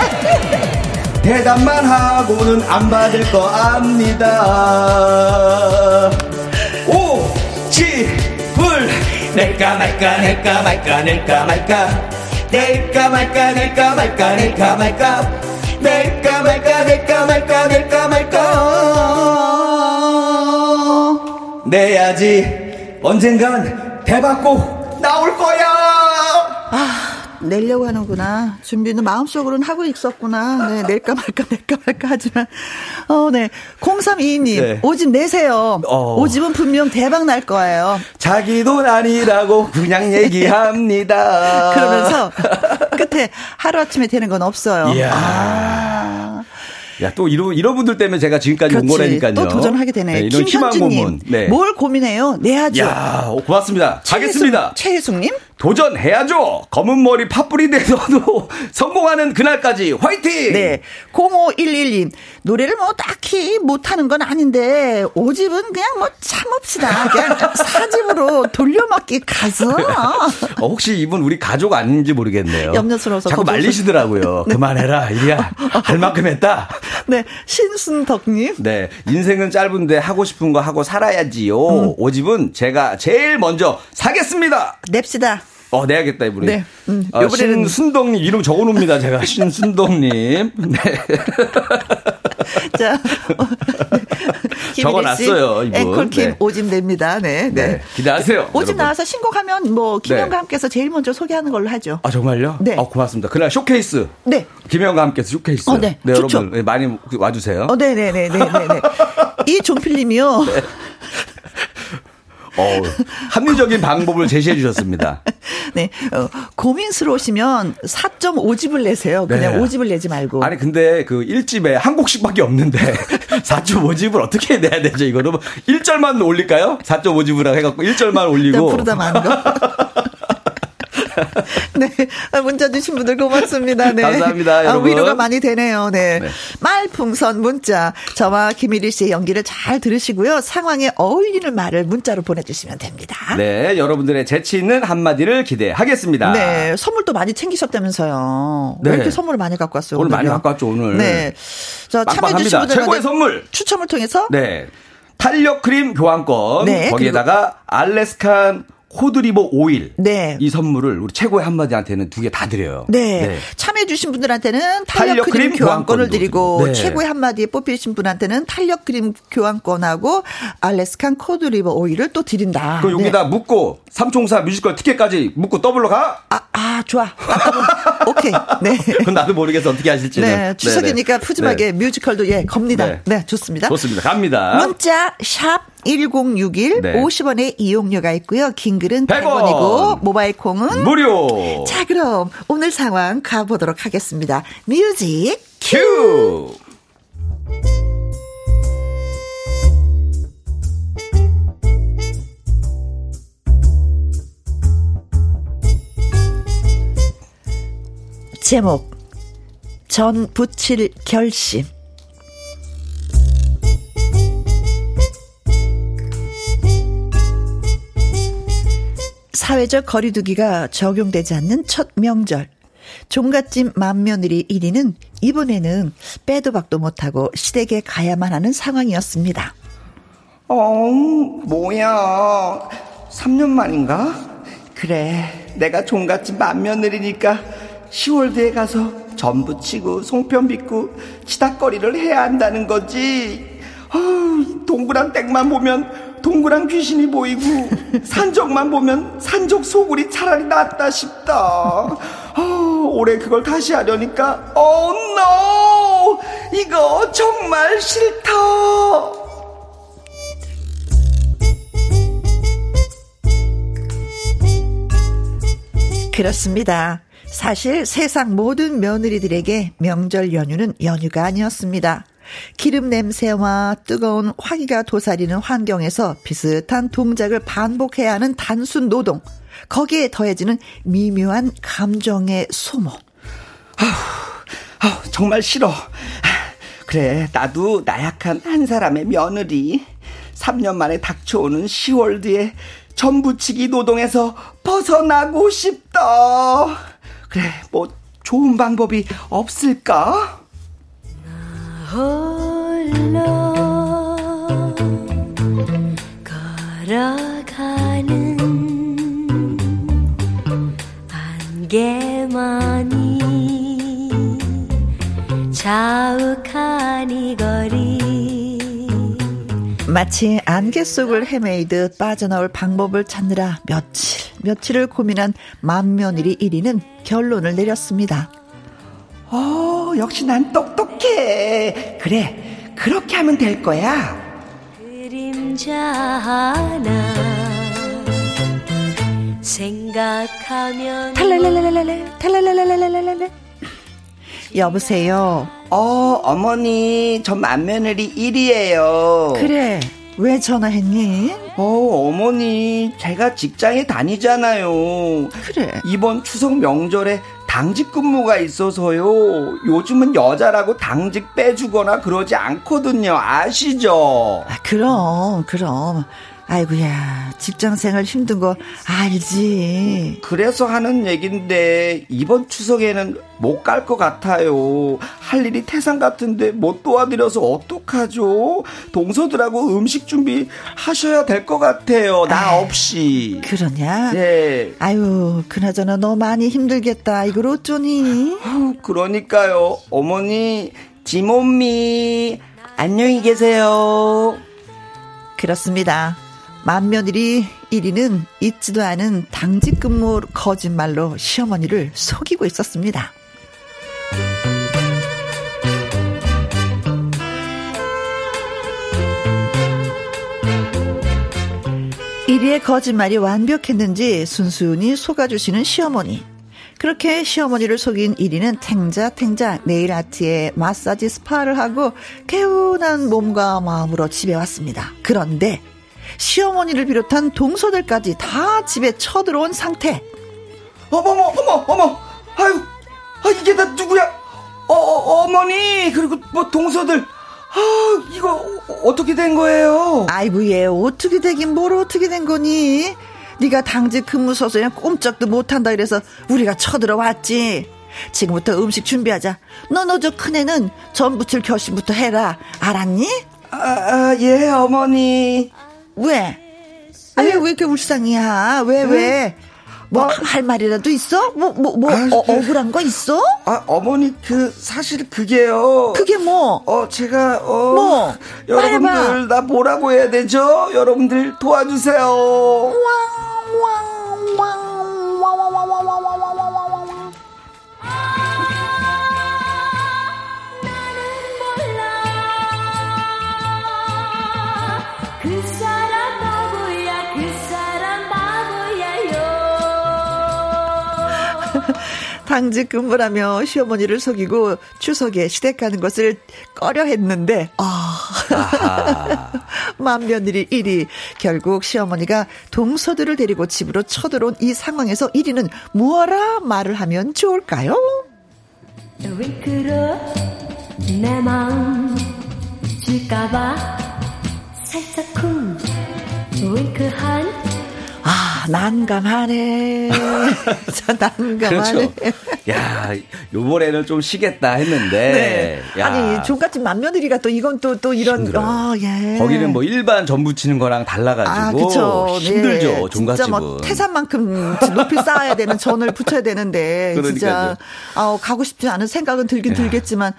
대답만 하고는 안 받을 거 압니다 낼까 말까 낼까 말까 낼까 말까. 낼까 말까 낼까 말까 낼까 말까. 낼까 말까 낼까 말까 낼까 말까. 내야지. 언젠간 대박곡 나올 내려고 하는구나. 준비는 마음속으로는 하고 있었구나. 네, 낼까 말까 낼까 말까 하지만. 어, 네. 0322님, 네. 오집 내세요. 어. 오집은 분명 대박 날 거예요. 자기 돈 아니라고 그냥 얘기합니다. 그러면서 끝에 하루아침에 되는 건 없어요. 이야. 아. 야, 또 이런, 이런 분들 때문에 제가 지금까지 그렇지. 온 거라니까요. 또 도전하게 되네. 네, 이런 김현주님. 네. 뭘 고민해요? 내야죠. 야, 고맙습니다. 가겠습니다. 최혜숙님? 도전해야죠. 검은 머리 팥불이 돼서도 성공하는 그날까지 화이팅! 네. 0511님. 노래를 뭐 딱히 못하는 건 아닌데 오집은 그냥 뭐 참읍시다. 그냥 사집으로 돌려먹기 가서. 어, 혹시 이분 우리 가족 아닌지 모르겠네요. 염려스러워서. 자꾸 말리시더라고요. 네. 그만해라. 이리야. 할 만큼 했다. 네. 신순덕님. 네. 인생은 짧은데 하고 싶은 거 하고 살아야지요. 음. 오집은 제가 제일 먼저 사겠습니다. 냅시다. 어, 내야겠다, 이분이. 네. 음, 아, 요번에는. 신순덕님 이름 적어 놓습니다, 제가. 신순덕님. 네. 자. 어, 적어 놨어요, 이분. 앵콜킴 네. 오집 냅니다. 네. 네. 네. 기대하세요. 오집 나와서 신곡하면 뭐, 김영과 네. 함께서 제일 먼저 소개하는 걸로 하죠. 아, 정말요? 네. 아, 고맙습니다. 그날 쇼케이스. 네. 김영과 함께서 쇼케이스. 어, 네. 네, 여러분. 많이 와 주세요. 어, 네 네 네 네네. 네, 네, 네, 이 종필 님이요. 네. 어, 합리적인 방법을 제시해 주셨습니다. 네. 어, 고민스러우시면 4.5집을 내세요. 그냥 네. 5집을 내지 말고. 아니, 근데 그 1집에 한 곡씩밖에 없는데 4.5집을 어떻게 내야 되죠, 이거는? 1절만 올릴까요? 4.5집이라고 해갖고 1절만 올리고. 부르다 마는 거. 네. 문자 주신 분들 고맙습니다. 네. 감사합니다. 아, 여러분. 아, 위로가 많이 되네요. 네. 네. 말풍선 문자. 저와 김일희 씨의 연기를 잘 들으시고요. 상황에 어울리는 말을 문자로 보내주시면 됩니다. 네. 여러분들의 재치 있는 한마디를 기대하겠습니다. 네. 선물도 많이 챙기셨다면서요. 네. 왜 이렇게 선물을 많이 갖고 왔어요? 오늘 많이 갖고 왔죠, 오늘. 네. 자, 참여해주신 분들 최고의 선물. 추첨을 통해서. 네. 탄력 크림 교환권. 네, 거기에다가 Alaskan cod liver oil. 네. 이 선물을 우리 최고의 한마디한테는 두 개 다 드려요. 네. 네. 참여해주신 분들한테는 탄력 크림 교환권을 드리고, 네. 최고의 한마디에 뽑히신 분한테는 탄력 크림 교환권하고 Alaskan cod liver oil을 또 드린다. 그 여기다 네. 묶고 삼총사 뮤지컬 티켓까지 묶고 더블로 가? 아, 아, 좋아. 아, 오케이. 네. 그건 나도 모르겠어. 어떻게 하실지는. 네. 추석이니까 푸짐하게 네. 뮤지컬도 예, 겁니다. 네. 네. 좋습니다. 좋습니다. 갑니다. 문자, 샵, 1061 네. 50원의 이용료가 있고요. 긴 글은 100원. 이고 모바일 콩은 무료. 자, 그럼 오늘 상황 가보도록 하겠습니다. 뮤직 큐. 제목 전 붙일 결심 사회적 거리두기가 적용되지 않는 첫 명절. 종갓집 맏며느리 1위는 이번에는 빼도 박도 못하고 시댁에 가야만 하는 상황이었습니다. 어, 뭐야. 3년 만인가? 그래, 내가 종갓집 맏며느리니까 10월 뒤에 가서 전 부 치고 송편 빚고 치닥거리를 해야 한다는 거지. 어, 동그란 땡만 보면 동그란 귀신이 보이고 산적만 보면 산적 소굴이 차라리 낫다 싶다. 어, 올해 그걸 다시 하려니까 어 노! 이거 정말 싫다. 그렇습니다. 사실 세상 모든 며느리들에게 명절 연휴는 연휴가 아니었습니다. 기름 냄새와 뜨거운 화기가 도사리는 환경에서 비슷한 동작을 반복해야 하는 단순 노동. 거기에 더해지는 미묘한 감정의 소모. 아우, 정말 싫어. 그래, 나도 나약한 한 사람의 며느리. 3년 만에 닥쳐오는 10월 뒤에 전부치기 노동에서 벗어나고 싶다. 그래, 뭐 좋은 방법이 없을까? 홀로 걸어가는 안개만이 자욱한 이 거리 마치 안개 속을 헤매이듯 빠져나올 방법을 찾느라 며칠, 며칠을 고민한 만며느리 1위는 결론을 내렸습니다. 어, 역시 난 똑똑해. 그래, 그렇게 하면 될 거야. 그림자 하나 생각하면 탈랄랄랄랄랄 탈랄랄랄랄랄랄 여보세요. 어, 어머니, 저 맏며느리 1위에요. 그래. 왜 전화했니? 어, 어머니, 제가 직장에 다니잖아요. 그래. 이번 추석 명절에 당직 근무가 있어서요. 요즘은 여자라고 당직 빼주거나 그러지 않거든요. 아시죠? 아, 그럼, 그럼. 아이고야, 직장 생활 힘든 거 알지. 그래서 하는 얘긴데, 이번 추석에는 못 갈 것 같아요. 할 일이 태산 같은데 못 도와드려서 어떡하죠? 동서들하고 음식 준비 하셔야 될 것 같아요. 나 없이. 그러냐? 네. 아유, 그나저나 너 많이 힘들겠다. 이걸 어쩌니? 아, 그러니까요. 어머니, 지몸미, 안녕히 계세요. 그렇습니다. 맏며느리 1위는 있지도 않은 당직 근무 거짓말로 시어머니를 속이고 있었습니다. 1위의 거짓말이 완벽했는지 순순히 속아주시는 시어머니. 그렇게 시어머니를 속인 1위는 탱자탱자 네일 아트에 마사지 스파를 하고 개운한 몸과 마음으로 집에 왔습니다. 그런데 시어머니를 비롯한 동서들까지 다 집에 쳐들어온 상태. 어머머, 어머, 어머, 아유, 아, 이게 다 누구야? 어, 어 어머니, 그리고 뭐 동서들. 아, 이거 어떻게 된 거예요? 아이고, 얘 어떻게 되긴 뭘 어떻게 된 거니? 네가 당직 근무 서서 그냥 꼼짝도 못한다 이래서 우리가 쳐들어왔지. 지금부터 음식 준비하자. 너너저 큰애는 전 부칠 결심부터 해라. 알았니? 아, 아 예, 어머니. 왜? 아니, 왜 이렇게 울상이야? 왜, 왜? 뭐, 할 말이라도 있어? 뭐, 뭐, 뭐, 아, 어, 억울한 거 있어? 아, 어머니, 그, 사실 그게요. 그게 뭐? 어, 제가, 어. 뭐? 여러분들, 나 뭐라고 해야 되죠? 여러분들 도와주세요. 왕, 왕, 왕, 당직 근무라며 시어머니를 속이고 추석에 시댁 가는 것을 꺼려 했는데, 아. 맏며느리 1위. 결국 시어머니가 동서들을 데리고 집으로 쳐들어온 이 상황에서 1위는 무엇라 말을 하면 좋을까요? 내 마음 줄까봐 살짝 쿵 윙크한 아, 난감하네. 저 난감하네. 그렇죠. 야, 요번에는 좀 쉬겠다 했는데. 네. 아니, 종갓집 맏며느리가 또 이건 또, 또 이런, 아, 예. 거기는 뭐 일반 전 부 치는 거랑 달라가지고. 아, 그쵸. 힘들죠, 네. 종갓집은. 진짜 뭐 태산만큼 높이 쌓아야 되는 전을 붙여야 되는데. 진짜, 아 가고 싶지 않은 생각은 들긴 야. 들겠지만.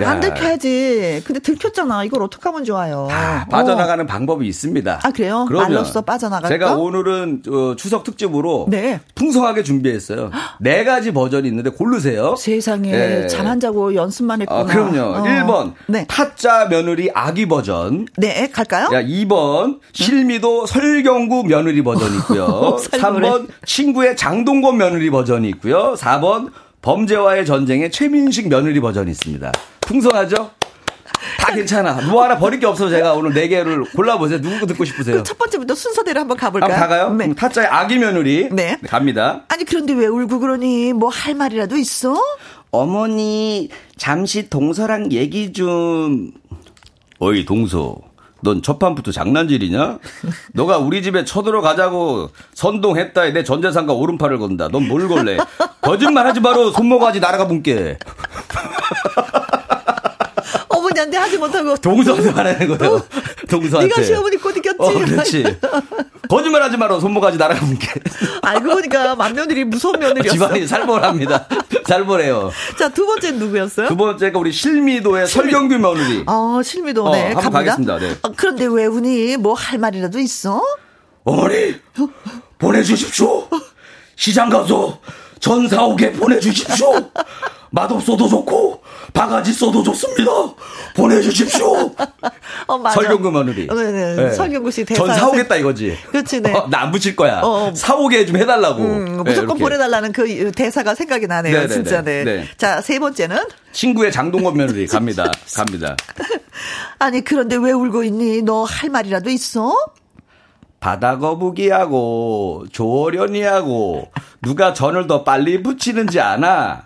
야. 안 들켜야지. 근데 들켰잖아. 이걸 어떻게 하면 좋아요? 아, 빠져나가는 어. 방법이 있습니다. 아 그래요? 말로써 빠져나갈까? 제가 오늘은 어, 추석 특집으로 네. 풍성하게 준비했어요. 네 가지 버전이 있는데 고르세요. 세상에 네. 잠안 자고 연습만 했구나. 아, 그럼요. 어. 1번 네. 타짜 며느리 아기 버전. 네, 갈까요? 야, 2번 실미도 설경구 며느리 버전이 있고요. 3번 친구의 장동건 며느리 버전이 있고요. 4번 범죄와의 전쟁의 최민식 며느리 버전이 있습니다. 풍성하죠? 다 괜찮아. 뭐 하나 버릴 게 없어서 제가 오늘 네 개를 골라보세요. 누구 듣고 싶으세요? 첫 번째부터 순서대로 한번 가볼까요? 한번 가가요? 네. 타짜의 아기 며느리. 네. 네. 갑니다. 아니, 그런데 왜 울고 그러니? 뭐 할 말이라도 있어? 어머니, 잠시 동서랑 얘기 좀. 어이, 동서. 넌 첫판부터 장난질이냐? 너가 우리 집에 쳐들어가자고 선동했다에 내 전재산과 오른팔을 건다. 넌 뭘 걸래? 거짓말 하지 마라. 손모가지 날아가 본게. 어머니한테 하지 못하고 동서한테 말하는 거예요. 어? 동서한테. 네가 시어머니 꽃 이겼지. 어, 그렇지. 거짓말 하지 마라. 손모가지 날아가 본게. 알고 보니까 맏며느리 무서운 며느리였어. 집안이 살벌합니다. 살벌해요. 자, 두 번째 누구였어요? 두 번째가 우리 실미도의 실미... 설경규 며느리. 아, 실미도. 네, 어, 한번 가겠습니다. 네. 아, 그런데 왜 운이 뭐할 말이라도 있어? 어머니, 보내주십시오. 시장 가서 전사옥에 보내주십시오. 맛없어도 좋고 바가지 써도 좋습니다. 보내주십시오. 어, 맞아. 설경구 며느리. 네네. 네. 네. 설경구 씨 대사. 전 사오겠다 이거지. 그렇지, 네. 어, 나안 붙일 거야. 어, 어. 사오게 좀 해달라고. 음, 무조건 네, 보내달라는 그 대사가 생각이 나네요. 네네네. 진짜, 네. 네. 자, 세 번째는? 친구의 장동건 며느리 갑니다. 갑니다. 아니, 그런데 왜 울고 있니? 너 할 말이라도 있어? 바다 거북이하고 조어련이하고 누가 전을 더 빨리 붙이는지 아나?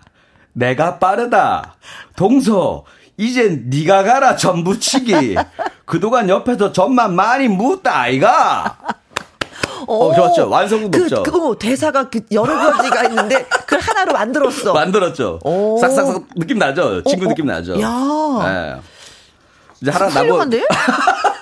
내가 빠르다. 동서, 이젠 네가 가라 전 붙이기. 그동안 옆에서 전만 많이 묻다 아이가. 어, 좋았죠. 완성도 그, 높죠. 그, 어, 대사가 그 여러 가지가 있는데 그걸 하나로 만들었어. 만들었죠. 오. 싹싹 느낌 나죠. 친구 어, 어. 느낌 나죠. 야. 네. 이제 하나 나고. 어,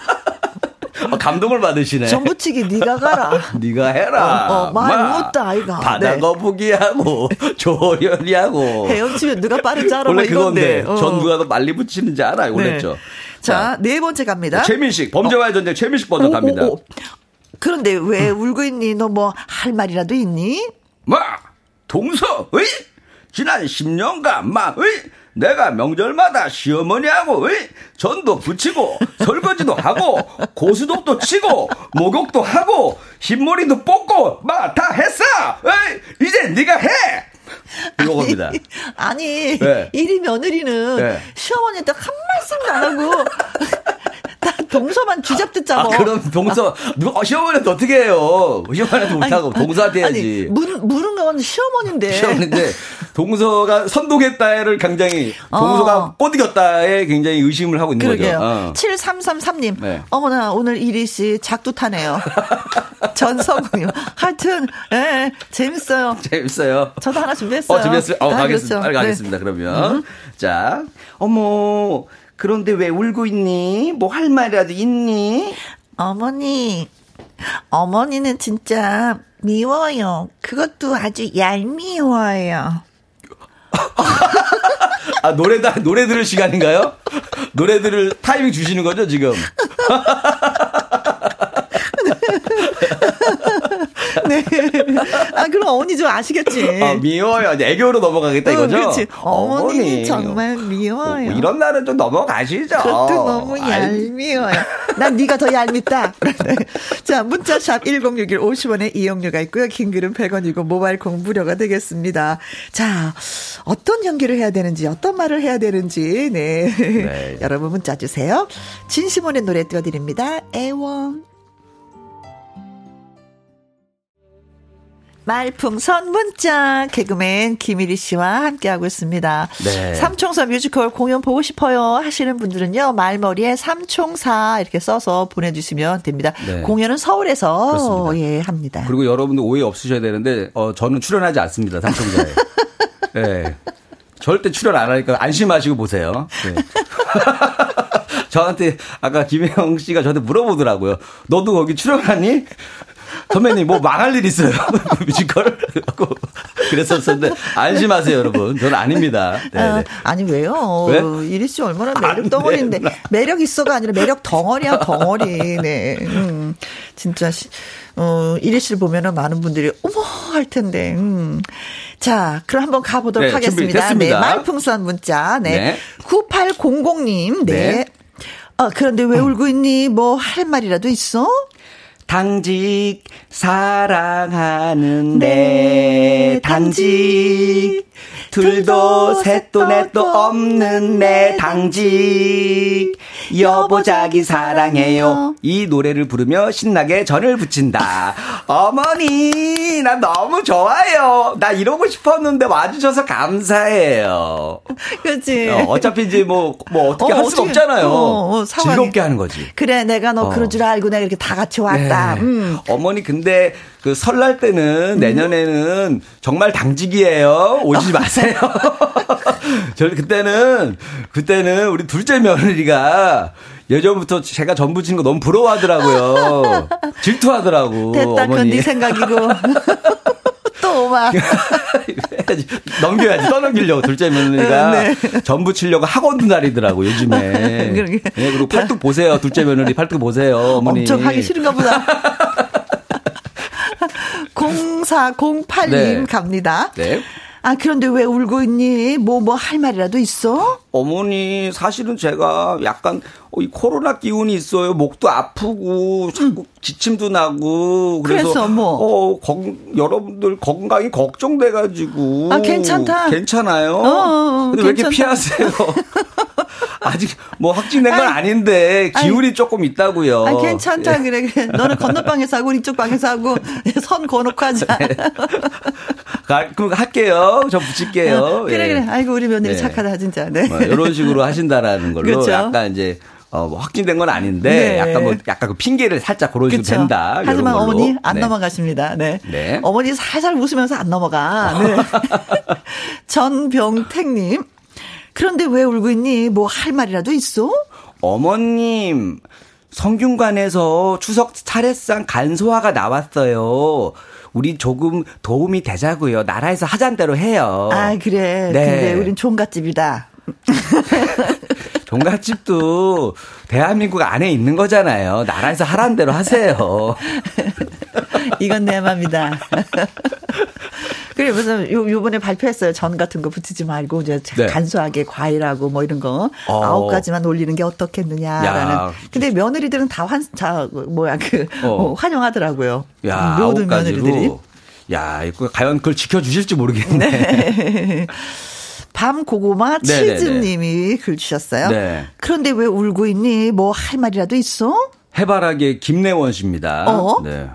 감동을 받으시네. 전부치기 네가 가라. 네가 해라. 어, 어, 많이 묻다 아이가. 바다 네. 거북이하고 조련이하고. 헤엄치면 누가 빠른지 알아. 원래 그건데 어. 전 누가 더 빨리 붙이는지 알아요. 원래죠. 네. 자, 네 번째 갑니다. 최민식 범죄와의 어. 전쟁 최민식 버전 오, 갑니다. 오, 오. 그런데 왜 울고 있니? 너 뭐 할 말이라도 있니? 뭐 동서, 의 지난 10년간 막, 의 내가 명절마다 시어머니하고 의? 전도 붙이고 설거지도 하고 고수독도 치고 목욕도 하고 흰머리도 뽑고 막 다 했어. 의? 이제 네가 해. 이거겁니다. 아니, 네. 이리 며느리는 네. 시어머니한테 한 말씀도 안 하고 동서만 쥐잡듣잖아. 아, 그럼 동서 누가 어, 시어머니한테 어떻게 해요? 시어머니한테 못하고 동서한테 해야지. 아니, 물, 물은 건 시어머니인데. 시어머니인데 동서가 선동했다를 굉장히 동서가 어. 꼬드겼다에 굉장히 의심을 하고 있는 그러게요. 거죠. 어. 7333님. 네. 어머나 오늘 이리 씨 작두 타네요. 전성우요. 하여튼 예, 재밌어요. 재밌어요. 저도 하나 준비했어요. 어, 준비했어요. 어, 아, 가겠습니다. 그렇죠. 가겠습니다. 네. 그러면 음. 자, 어머 그런데 왜 울고 있니? 뭐 할 말이라도 있니? 어머니, 어머니는 진짜 미워요. 그것도 아주 얄미워요. 아, 노래, 다, 노래 들을 시간인가요? 노래 들을 타이밍 주시는 거죠, 지금? 네. 아, 그럼 어머니 좀 아시겠지. 아, 미워요. 애교로 넘어가겠다 이거죠? 어, 그렇지. 어머니 정말 미워요. 뭐 이런 날은 좀 넘어가시죠. 그것도 너무 얄미워요. 난 네가 더 얄밉다. 자, 문자샵 1061 50원에 이용료가 있고요. 긴 글은 100원이고 모바일 공부료가 되겠습니다. 자, 어떤 연기를 해야 되는지, 어떤 말을 해야 되는지, 네. 네. 여러분 문자 주세요. 진심원의 노래 띄워드립니다. 애원. 말풍선 문자 개그맨 김일희 씨와 함께하고 있습니다. 네. 삼총사 뮤지컬 공연 보고 싶어요 하시는 분들은요. 말머리에 삼총사 이렇게 써서 보내주시면 됩니다. 네. 공연은 서울에서 그렇습니다. 예 합니다. 그리고 여러분들 오해 없으셔야 되는데 어, 저는 출연하지 않습니다. 삼총사에. 네. 절대 출연 안 하니까 안심하시고 보세요. 네. 저한테 아까 김혜영 씨가 저한테 물어보더라고요. 너도 거기 출연하니? 선배님 뭐 망할 일 있어요 뮤지컬 그랬었는데 안심하세요, 여러분. 저는 아닙니다. 네, 아, 아니 왜요? 왜? 이리 씨 얼마나 매력 덩어리인데 매력 있어가 아니라 매력 덩어리야 덩어리. 네. 음, 진짜 어, 이리 씨를 보면은 많은 분들이 어머 할 텐데. 음. 자, 그럼 한번 가보도록 네, 하겠습니다. 네, 말풍선 문자. 네. 네. 9800님. 네. 네. 어, 그런데 왜 울고 있니? 뭐 할 말이라도 있어? 당직 사랑하는데 네, 당직 둘도 셋도 넷도 없는 내 당직. 여보 자기 사랑해요. 이 노래를 부르며 신나게 전을 붙인다. 어머니 나 너무 좋아요. 나 이러고 싶었는데 와주셔서 감사해요. 그렇지 어, 차피 이제 뭐, 뭐 어떻게 어, 할 수가 없잖아요. 어, 어, 즐겁게 하는 거지. 그래 내가 너 그런 어. 줄 알고 내가 이렇게 다 같이 왔다. 네. 음. 어머니 근데 그 설날 때는 음. 내년에는 정말 당직이에요. 오지 마세요. 저 그때는 그때는 우리 둘째 며느리가 예전부터 제가 전 부 친 거 너무 부러워하더라고요. 질투하더라고. 됐다, 어머니. 네 생각이고. 또 오마. 넘겨야지, 떠넘기려고, 둘째 며느리가. 네. 전 부 치려고 학원도 다리더라고, 요즘에. 네, 그리고 팔뚝 보세요, 둘째 며느리 팔뚝 보세요, 어머니. 엄청 하기 싫은가 보다. 0408님 네. 갑니다. 네. 아, 그런데 왜 울고 있니? 뭐, 뭐 할 말이라도 있어? 어머니, 사실은 제가 약간, 어, 이 코로나 기운이 있어요. 목도 아프고, 자꾸 음. 기침도 나고. 그래서, 그래서 뭐? 어, 건, 여러분들 건강이 걱정돼 가지고. 아, 괜찮다. 괜찮아요? 어, 어, 어 근데 괜찮다. 왜 이렇게 피하세요? 아직 뭐 확진된 건 아니, 아닌데 기운이 아니, 조금 있다고요. 아, 괜찮다 예. 그래 그래. 너는 건너방에서 하고 이쪽 방에서 하고 선 거놓고 하자. 네. 가, 그럼 할게요. 저 붙일게요. 어, 그래 예. 그래. 아이고 우리 며느리 네. 착하다 진짜. 네. 뭐, 이런 식으로 하신다라는 걸로 그렇죠. 약간 이제 어, 뭐 확진된 건 아닌데 네. 약간 뭐 약간 그 핑계를 살짝 그런 식으로 된다. 하지만 어머니 안 네. 넘어가십니다. 네. 네. 어머니 살살 웃으면서 안 넘어가. 네. 전병택님 그런데 왜 울고 있니? 뭐 할 말이라도 있어? 어머님, 성균관에서 추석 차례상 간소화가 나왔어요. 우리 조금 도움이 되자고요. 나라에서 하잔 대로 해요. 아, 그래. 네. 근데 우린 종갓집이다. 종갓집도 대한민국 안에 있는 거잖아요. 나라에서 하란 대로 하세요. 이건 내 맘이다. 그래 무슨 요 요번에 발표했어요. 전 같은 거 붙이지 말고 이제 네. 간소하게 과일하고 뭐 이런 거 어. 아홉 가지만 올리는 게 어떻겠느냐라는. 야. 근데 며느리들은 다환자 뭐야 그 어. 어, 환영하더라고요. 야, 모든 며느리들이. 야, 이거 과연 그걸 지켜 주실지 모르겠네. 네. 밤 고구마 치즈님이 글 주셨어요. 네. 그런데 왜 울고 있니? 뭐 할 말이라도 있어? 해바라기 김래원 씨입니다. 어? 네.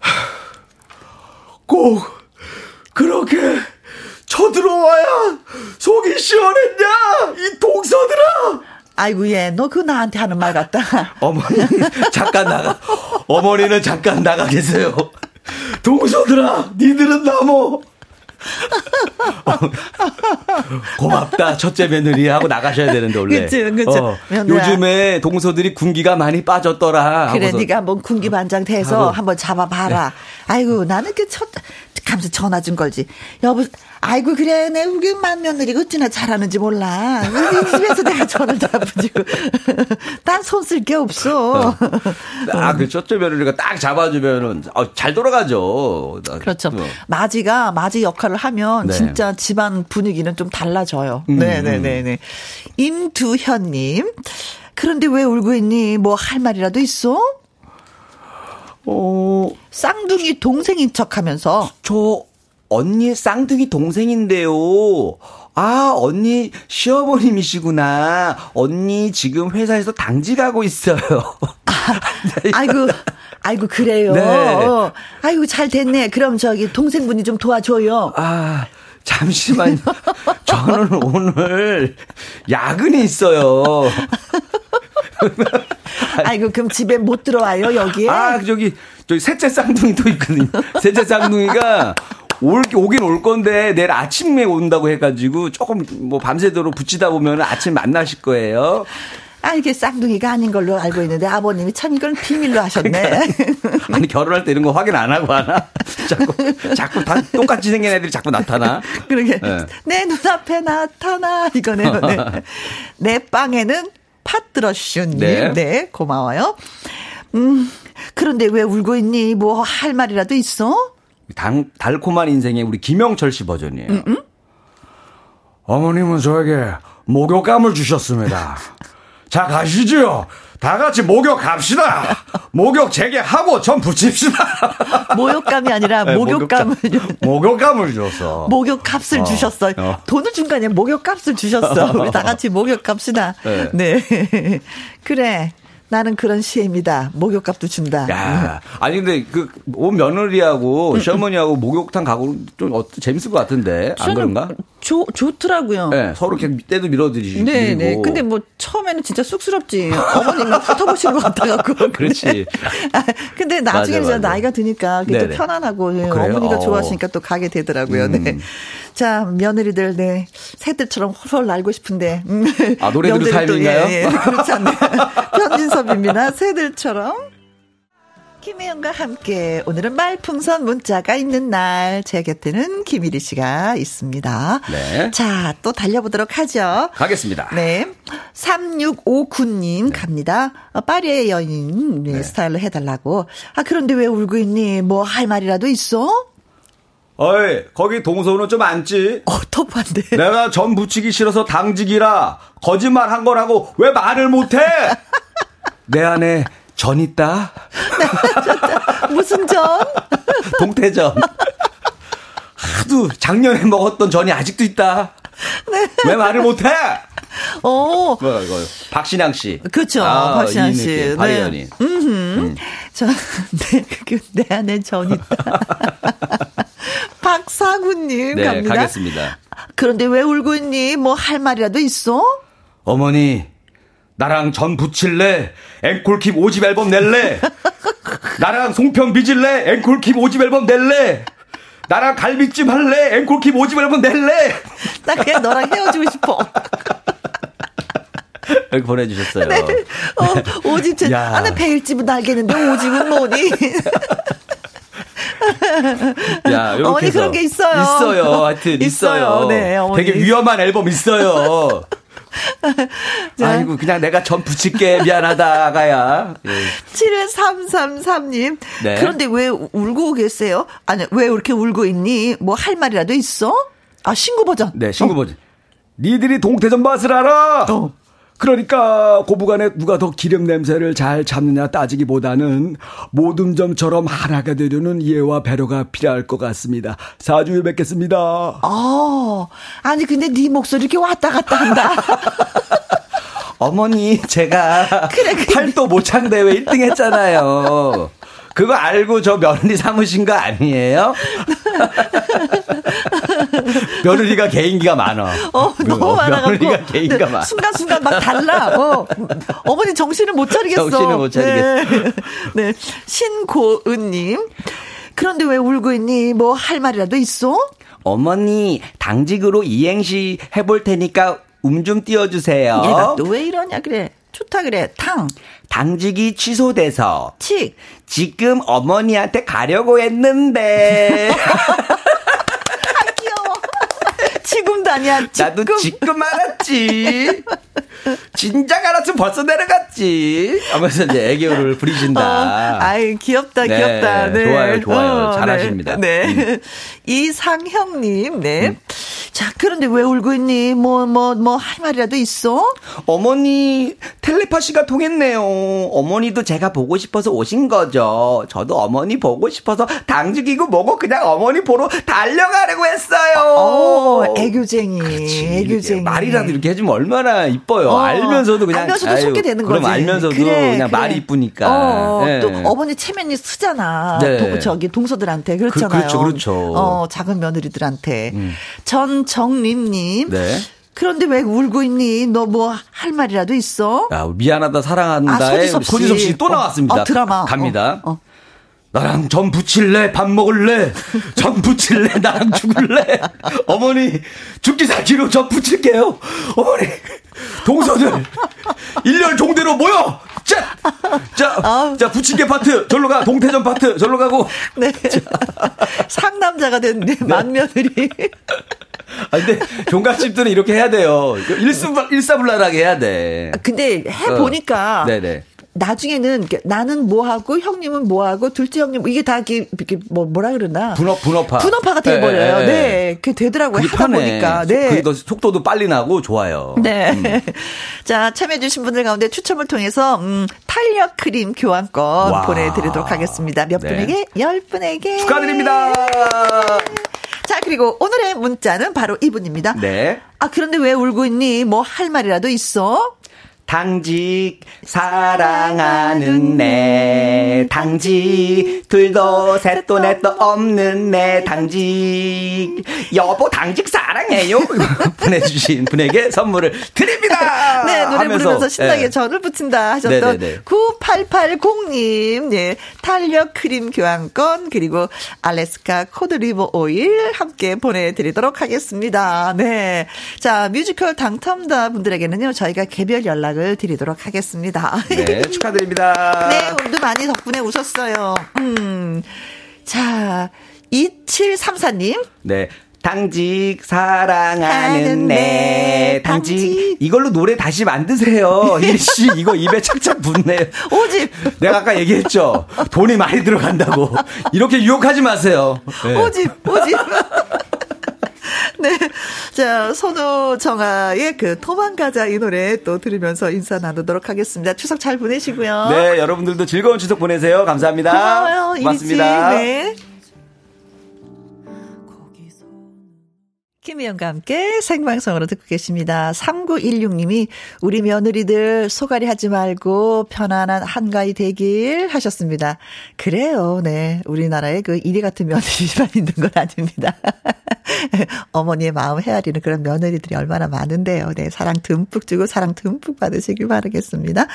꼭 그렇게 쳐들어와야 속이 시원했냐 이 동서들아 아이고 얘너 그 나한테 하는 말 같다 어머니 잠깐 나가 어머니는 잠깐 나가 계세요 동서들아 니들은 나뭐 고맙다 첫째 며느리 하고 나가셔야 되는데 원래. 그치, 그치. 어, 요즘에 동서들이 군기가 많이 빠졌더라. 그래 네가 한번 군기 반장 돼서 한번 잡아봐라. 네. 아이고 나는 그첫 가면서 전화 준 걸지. 여보, 아이고 그래 내 우기만 며느리가 어찌나 잘하는지 몰라. 우리 집에서 내가 전화를 잡아주고. 딴 손 쓸 게 없어. 어. 아, 그 첫째 며느리가 딱 잡아주면은 어, 잘 돌아가죠. 그렇죠. 어. 마지가 마지 역할을 하면 네. 진짜 집안 분위기는 좀 달라져요. 음. 네네네네. 네, 네. 임두현님. 그런데 왜 울고 있니? 뭐 할 말이라도 있어? 어, 쌍둥이 동생인 척 하면서. 저, 언니 쌍둥이 동생인데요. 아, 언니 시어머님이시구나. 언니 지금 회사에서 당직 하고 있어요. 아, 아이고, 아이고, 그래요. 네. 어, 아이고, 잘 됐네. 그럼 저기 동생분이 좀 도와줘요. 아, 잠시만요. 저는 오늘 야근이 있어요. 아이고 그럼 집에 못 들어와요 여기에? 아 저기 저기 셋째 쌍둥이도 있거든요. 셋째 쌍둥이가 올, 오긴 올 건데 내일 아침에 온다고 해가지고 조금 뭐 밤새도록 붙이다 보면 아침 만나실 거예요. 아, 이게 쌍둥이가 아닌 걸로 알고 있는데 아버님이 참 이걸 비밀로 하셨네. 그러니까. 아니, 결혼할 때 이런 거 확인 안 하고 하나? 자꾸, 자꾸 다 똑같이 생긴 애들이 자꾸 나타나. 그러게. 네. 내 눈앞에 나타나. 이거네요. 네. 내 빵에는 팥 들어슈님. 네. 네, 고마워요. 음, 그런데 왜 울고 있니? 뭐 할 말이라도 있어? 당, 달콤한 인생의 우리 김영철 씨 버전이에요. 음, 음? 어머님은 저에게 목욕감을 주셨습니다. 자, 가시죠. 다 같이 목욕 갑시다. 목욕 재개하고 전 붙입시다. 목욕감이 아니라 네, 목욕감을 목욕감을 줬어. 목욕값을 어, 주셨어. 어. 돈을 준 거 아니야. 목욕값을 주셨어. 우리 다 같이 목욕 갑시다. 네. 네. 그래. 나는 그런 시입니다. 목욕값도 준다. 야, 아니 근데 그온 며느리하고 시어머니하고 목욕탕 가고 좀 어, 재밌을 것 같은데 안 그런가? 좋 좋더라고요. 네, 서로 이렇게 때도 밀어드리시고. 네, 네. 근데 뭐 처음에는 진짜 쑥스럽지. 어머님만 훑어보시는 것 같아갖고. 그렇지. 아, 근데 나중에 맞아, 맞아. 나이가 드니까 그게 또 편안하고 아, 어머니가 어. 좋아하시니까 또 가게 되더라고요. 네. 음. 네. 자, 며느리들, 네. 새들처럼 홀홀 날고 싶은데. 음. 아, 노래 들을 타임인가요? 예, 예. 그렇지 않네요. 편진섭입니다. 새들처럼. 김혜영과 함께 오늘은 말풍선 문자가 있는 날 제 곁에는 김일희 씨가 있습니다. 네. 자, 또 달려보도록 하죠. 가겠습니다. 네. 3659님 네. 갑니다. 어, 파리의 여인 네, 네. 스타일로 해달라고. 아, 그런데 왜 울고 있니? 뭐 할 말이라도 있어? 어이, 거기 동서는 좀 앉지? 어, 터프한데. 내가 전 붙이기 싫어서 당직이라 거짓말 한 거라고 왜 말을 못해? 내 안에 전 있다? 무슨 전? 동태전. 하도 작년에 먹었던 전이 아직도 있다. 네. 왜 말을 못해? 오. 뭐, 뭐, 박신양 씨. 그렇죠. 아, 박신양 씨. 네. 음. 저, 네, 그, 내 안에 전 있다. 박사구님 네, 갑니다. 가겠습니다. 그런데 왜 울고 있니? 뭐 할 말이라도 있어? 어머니, 나랑 전 붙일래? 앵콜킵 5집 앨범 낼래? 나랑 송편 빚을래? 앵콜킵 5집 앨범 낼래? 나랑 갈비찜 할래? 앵콜킵 5집 앨범 낼래? 나 그냥 너랑 헤어지고 싶어. 이렇게 보내주셨어요. 네. 어, 오집, 야. 아, 나 배일집은 알겠는데 오집은 뭐니? 야, 어머니 그런 게 있어요. 있어요. 하여튼 있어요. 있어요. 네, 어머니. 되게 위험한 앨범 있어요. 아이고 그냥 내가 전 붙일게 미안하다 가야. 예. 7333님. 네. 그런데 왜 울고 계세요? 아니 왜 이렇게 울고 있니? 뭐 할 말이라도 있어? 아 신구 버전. 네 신구 어. 버전. 니들이 동태전 맛을 알아? 어. 그러니까 고부간에 누가 더 기름 냄새를 잘 잡느냐 따지기보다는 모둠점처럼 하나가 되려는 이해와 배려가 필요할 것 같습니다. 사주에 뵙겠습니다. 어, 아니 근데 네 목소리 이렇게 왔다 갔다 한다. 어머니 제가 그래, 그래. 팔도 모창 대회 1등 했잖아요. 그거 알고 저 며느리 삼으신 거 아니에요? 며느리가 개인기가 많아. 어, 너무 많아갖고. 며느리가 개인기가 많아. 순간순간 막 달라. 어. 어머니 정신을 못 차리겠어. 정신을 못 차리겠어. 네. 네. 신고은님. 그런데 왜 울고 있니? 뭐 할 말이라도 있어? 어머니, 당직으로 이행시 해볼 테니까 음 좀 띄워주세요. 얘가 또 왜 이러냐, 그래. 좋다 그래. 탕. 당직이 취소돼서. 칙. 지금 어머니한테 가려고 했는데. 아, 아니야. 지금. 나도 지금 알았지. 진작 알았으면 벌써 내려갔지. 하면서 이제 애교를 부리신다. 어, 아이, 귀엽다, 네, 귀엽다. 네. 좋아요, 좋아요. 어, 잘하십니다. 네. 네. 음. 이상형님, 네. 음. 자, 그런데 왜 울고 있니? 뭐, 뭐, 뭐, 할 말이라도 있어? 어머니, 텔레파시가 통했네요. 어머니도 제가 보고 싶어서 오신 거죠. 저도 어머니 보고 싶어서 당직이고 뭐고 그냥 어머니 보러 달려가려고 했어요. 어, 애교쟁이. 그렇지. 애교쟁이. 말이라도 이렇게 해주면 얼마나 이뻐요. 어, 알면서도 그냥. 알면서도 속게 되는 거지. 그럼 알면서도 그래, 그냥 그래. 말이 이쁘니까. 어, 네. 또 어머니 체면이 쓰잖아. 네. 도, 저기 동서들한테. 그렇잖아요. 그, 렇죠 그렇죠. 어, 작은 며느리들한테. 음. 전 정림님. 네. 그런데 왜 울고 있니? 너 뭐 할 말이라도 있어? 야, 미안하다 사랑한다에 아, 소지섭 씨또 나왔습니다. 어, 드라마 갑니다. 어, 어. 나랑 전 붙일래? 밥 먹을래? 전 붙일래? 나랑 죽을래? 어머니, 죽기 살기로 전 붙일게요. 어머니, 동서들, 일렬 종대로 모여! 자! 자, 아. 자, 부침개 파트, 절로 가. 동태전 파트, 절로 가고. 네. 상남자가 됐네, 네. 만며느리. 아, 근데 종갓집들은 이렇게 해야 돼요. 일수, 일사불란하게 해야 돼. 아, 근데 해보니까. 어. 네네. 나중에는 나는 뭐 하고 형님은 뭐 하고 둘째 형님 뭐 이게 다 이렇게, 이렇게 뭐 뭐라 그러나 분업 분업화 분업화가 돼 버려요. 네, 네. 네. 그게 되더라고요. 하다 편해. 보니까. 네. 그게 더 속도도 빨리 나고 좋아요. 네. 음. 자, 참여해 주신 분들 가운데 추첨을 통해서 음, 탄력 크림 교환권 와. 보내 드리도록 하겠습니다. 몇 네. 분에게? 열 분에게. 축하드립니다. 자, 그리고 오늘의 문자는 바로 이분입니다. 네. 아, 그런데 왜 울고 있니? 뭐 할 말이라도 있어? 당직 사랑하는 내 당직 둘도 셋도 넷도 없는 내 당직 여보 당직 사랑해요 보내주신 분에게 선물을 드립니다. 네 노래 하면서, 부르면서 신나게 네. 전을 붙인다 하셨던 네네네. 9880님 네 탄력 크림 교환권 그리고 알래스카 cod liver oil 함께 보내드리도록 하겠습니다. 네자 뮤지컬 당첨자 분들에게는요 저희가 개별 연락 연락을 드리도록 하겠습니다. 네, 축하드립니다. 네, 오늘도 많이 덕분에 오셨어요. 음. 자, 2734님. 네. 당직 사랑하는 내 당직. 당직 이걸로 노래 다시 만드세요. 일씨 이거 입에 착착 붙네. 오집. 내가 아까 얘기했죠. 돈이 많이 들어간다고. 이렇게 유혹하지 마세요. 네. 오집 오집. 네. 자, 선우 정아의 그 도망가자 이 노래 또 들으면서 인사 나누도록 하겠습니다. 추석 잘 보내시고요. 네, 여러분들도 즐거운 추석 보내세요. 감사합니다. 고마워요. 고맙습니다. 네. 김희영과 함께 생방송으로 듣고 계십니다. 3916님이 우리 며느리들 소갈이 하지 말고 편안한 한가위 되길 하셨습니다. 그래요. 네. 우리나라에 그 이리 같은 며느리만 있는 건 아닙니다. 어머니의 마음 헤아리는 그런 며느리들이 얼마나 많은데요. 네. 사랑 듬뿍 주고 사랑 듬뿍 받으시길 바라겠습니다.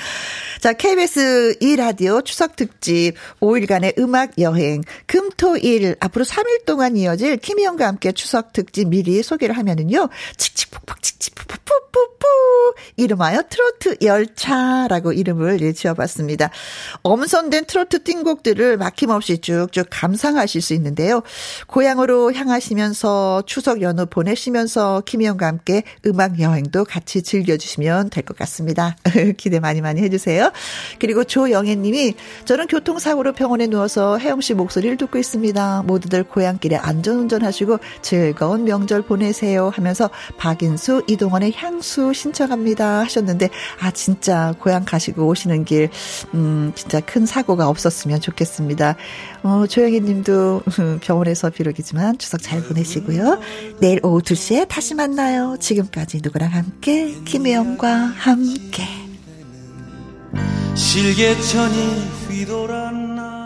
자, KBS 2라디오 추석 특집 5일간의 음악 여행 금토일 앞으로 3일 동안 이어질 김희영과 함께 추석 특집 미리 소개를 하면은요. 칙칙폭폭 칙칙폭폭폭폭 이름하여 트로트 열차라고 이름을 예, 지어봤습니다. 엄선된 트로트 띵곡들을 막힘없이 쭉쭉 감상하실 수 있는데요. 고향으로 향하시면서 추석 연휴 보내시면서 김희영과 함께 음악 여행도 같이 즐겨주시면 될 것 같습니다. 기대 많이 많이 해주세요. 그리고 조영애 님이 저는 교통사고로 병원에 누워서 혜영 씨 목소리를 듣고 있습니다. 모두들 고향길에 안전운전 하시고 즐거운 명절 보내세요 하면서 박인수, 이동원의 향수 신청합니다 하셨는데 아 진짜 고향 가시고 오시는 길 음, 진짜 큰 사고가 없었으면 좋겠습니다. 어, 조영희 님도 병원에서 비록이지만 추석 잘 보내시 고요. 내일 오후 2시에 다시 만나요. 지금까지 누구랑 함께 김혜영과 함께 실개천이 휘돌았네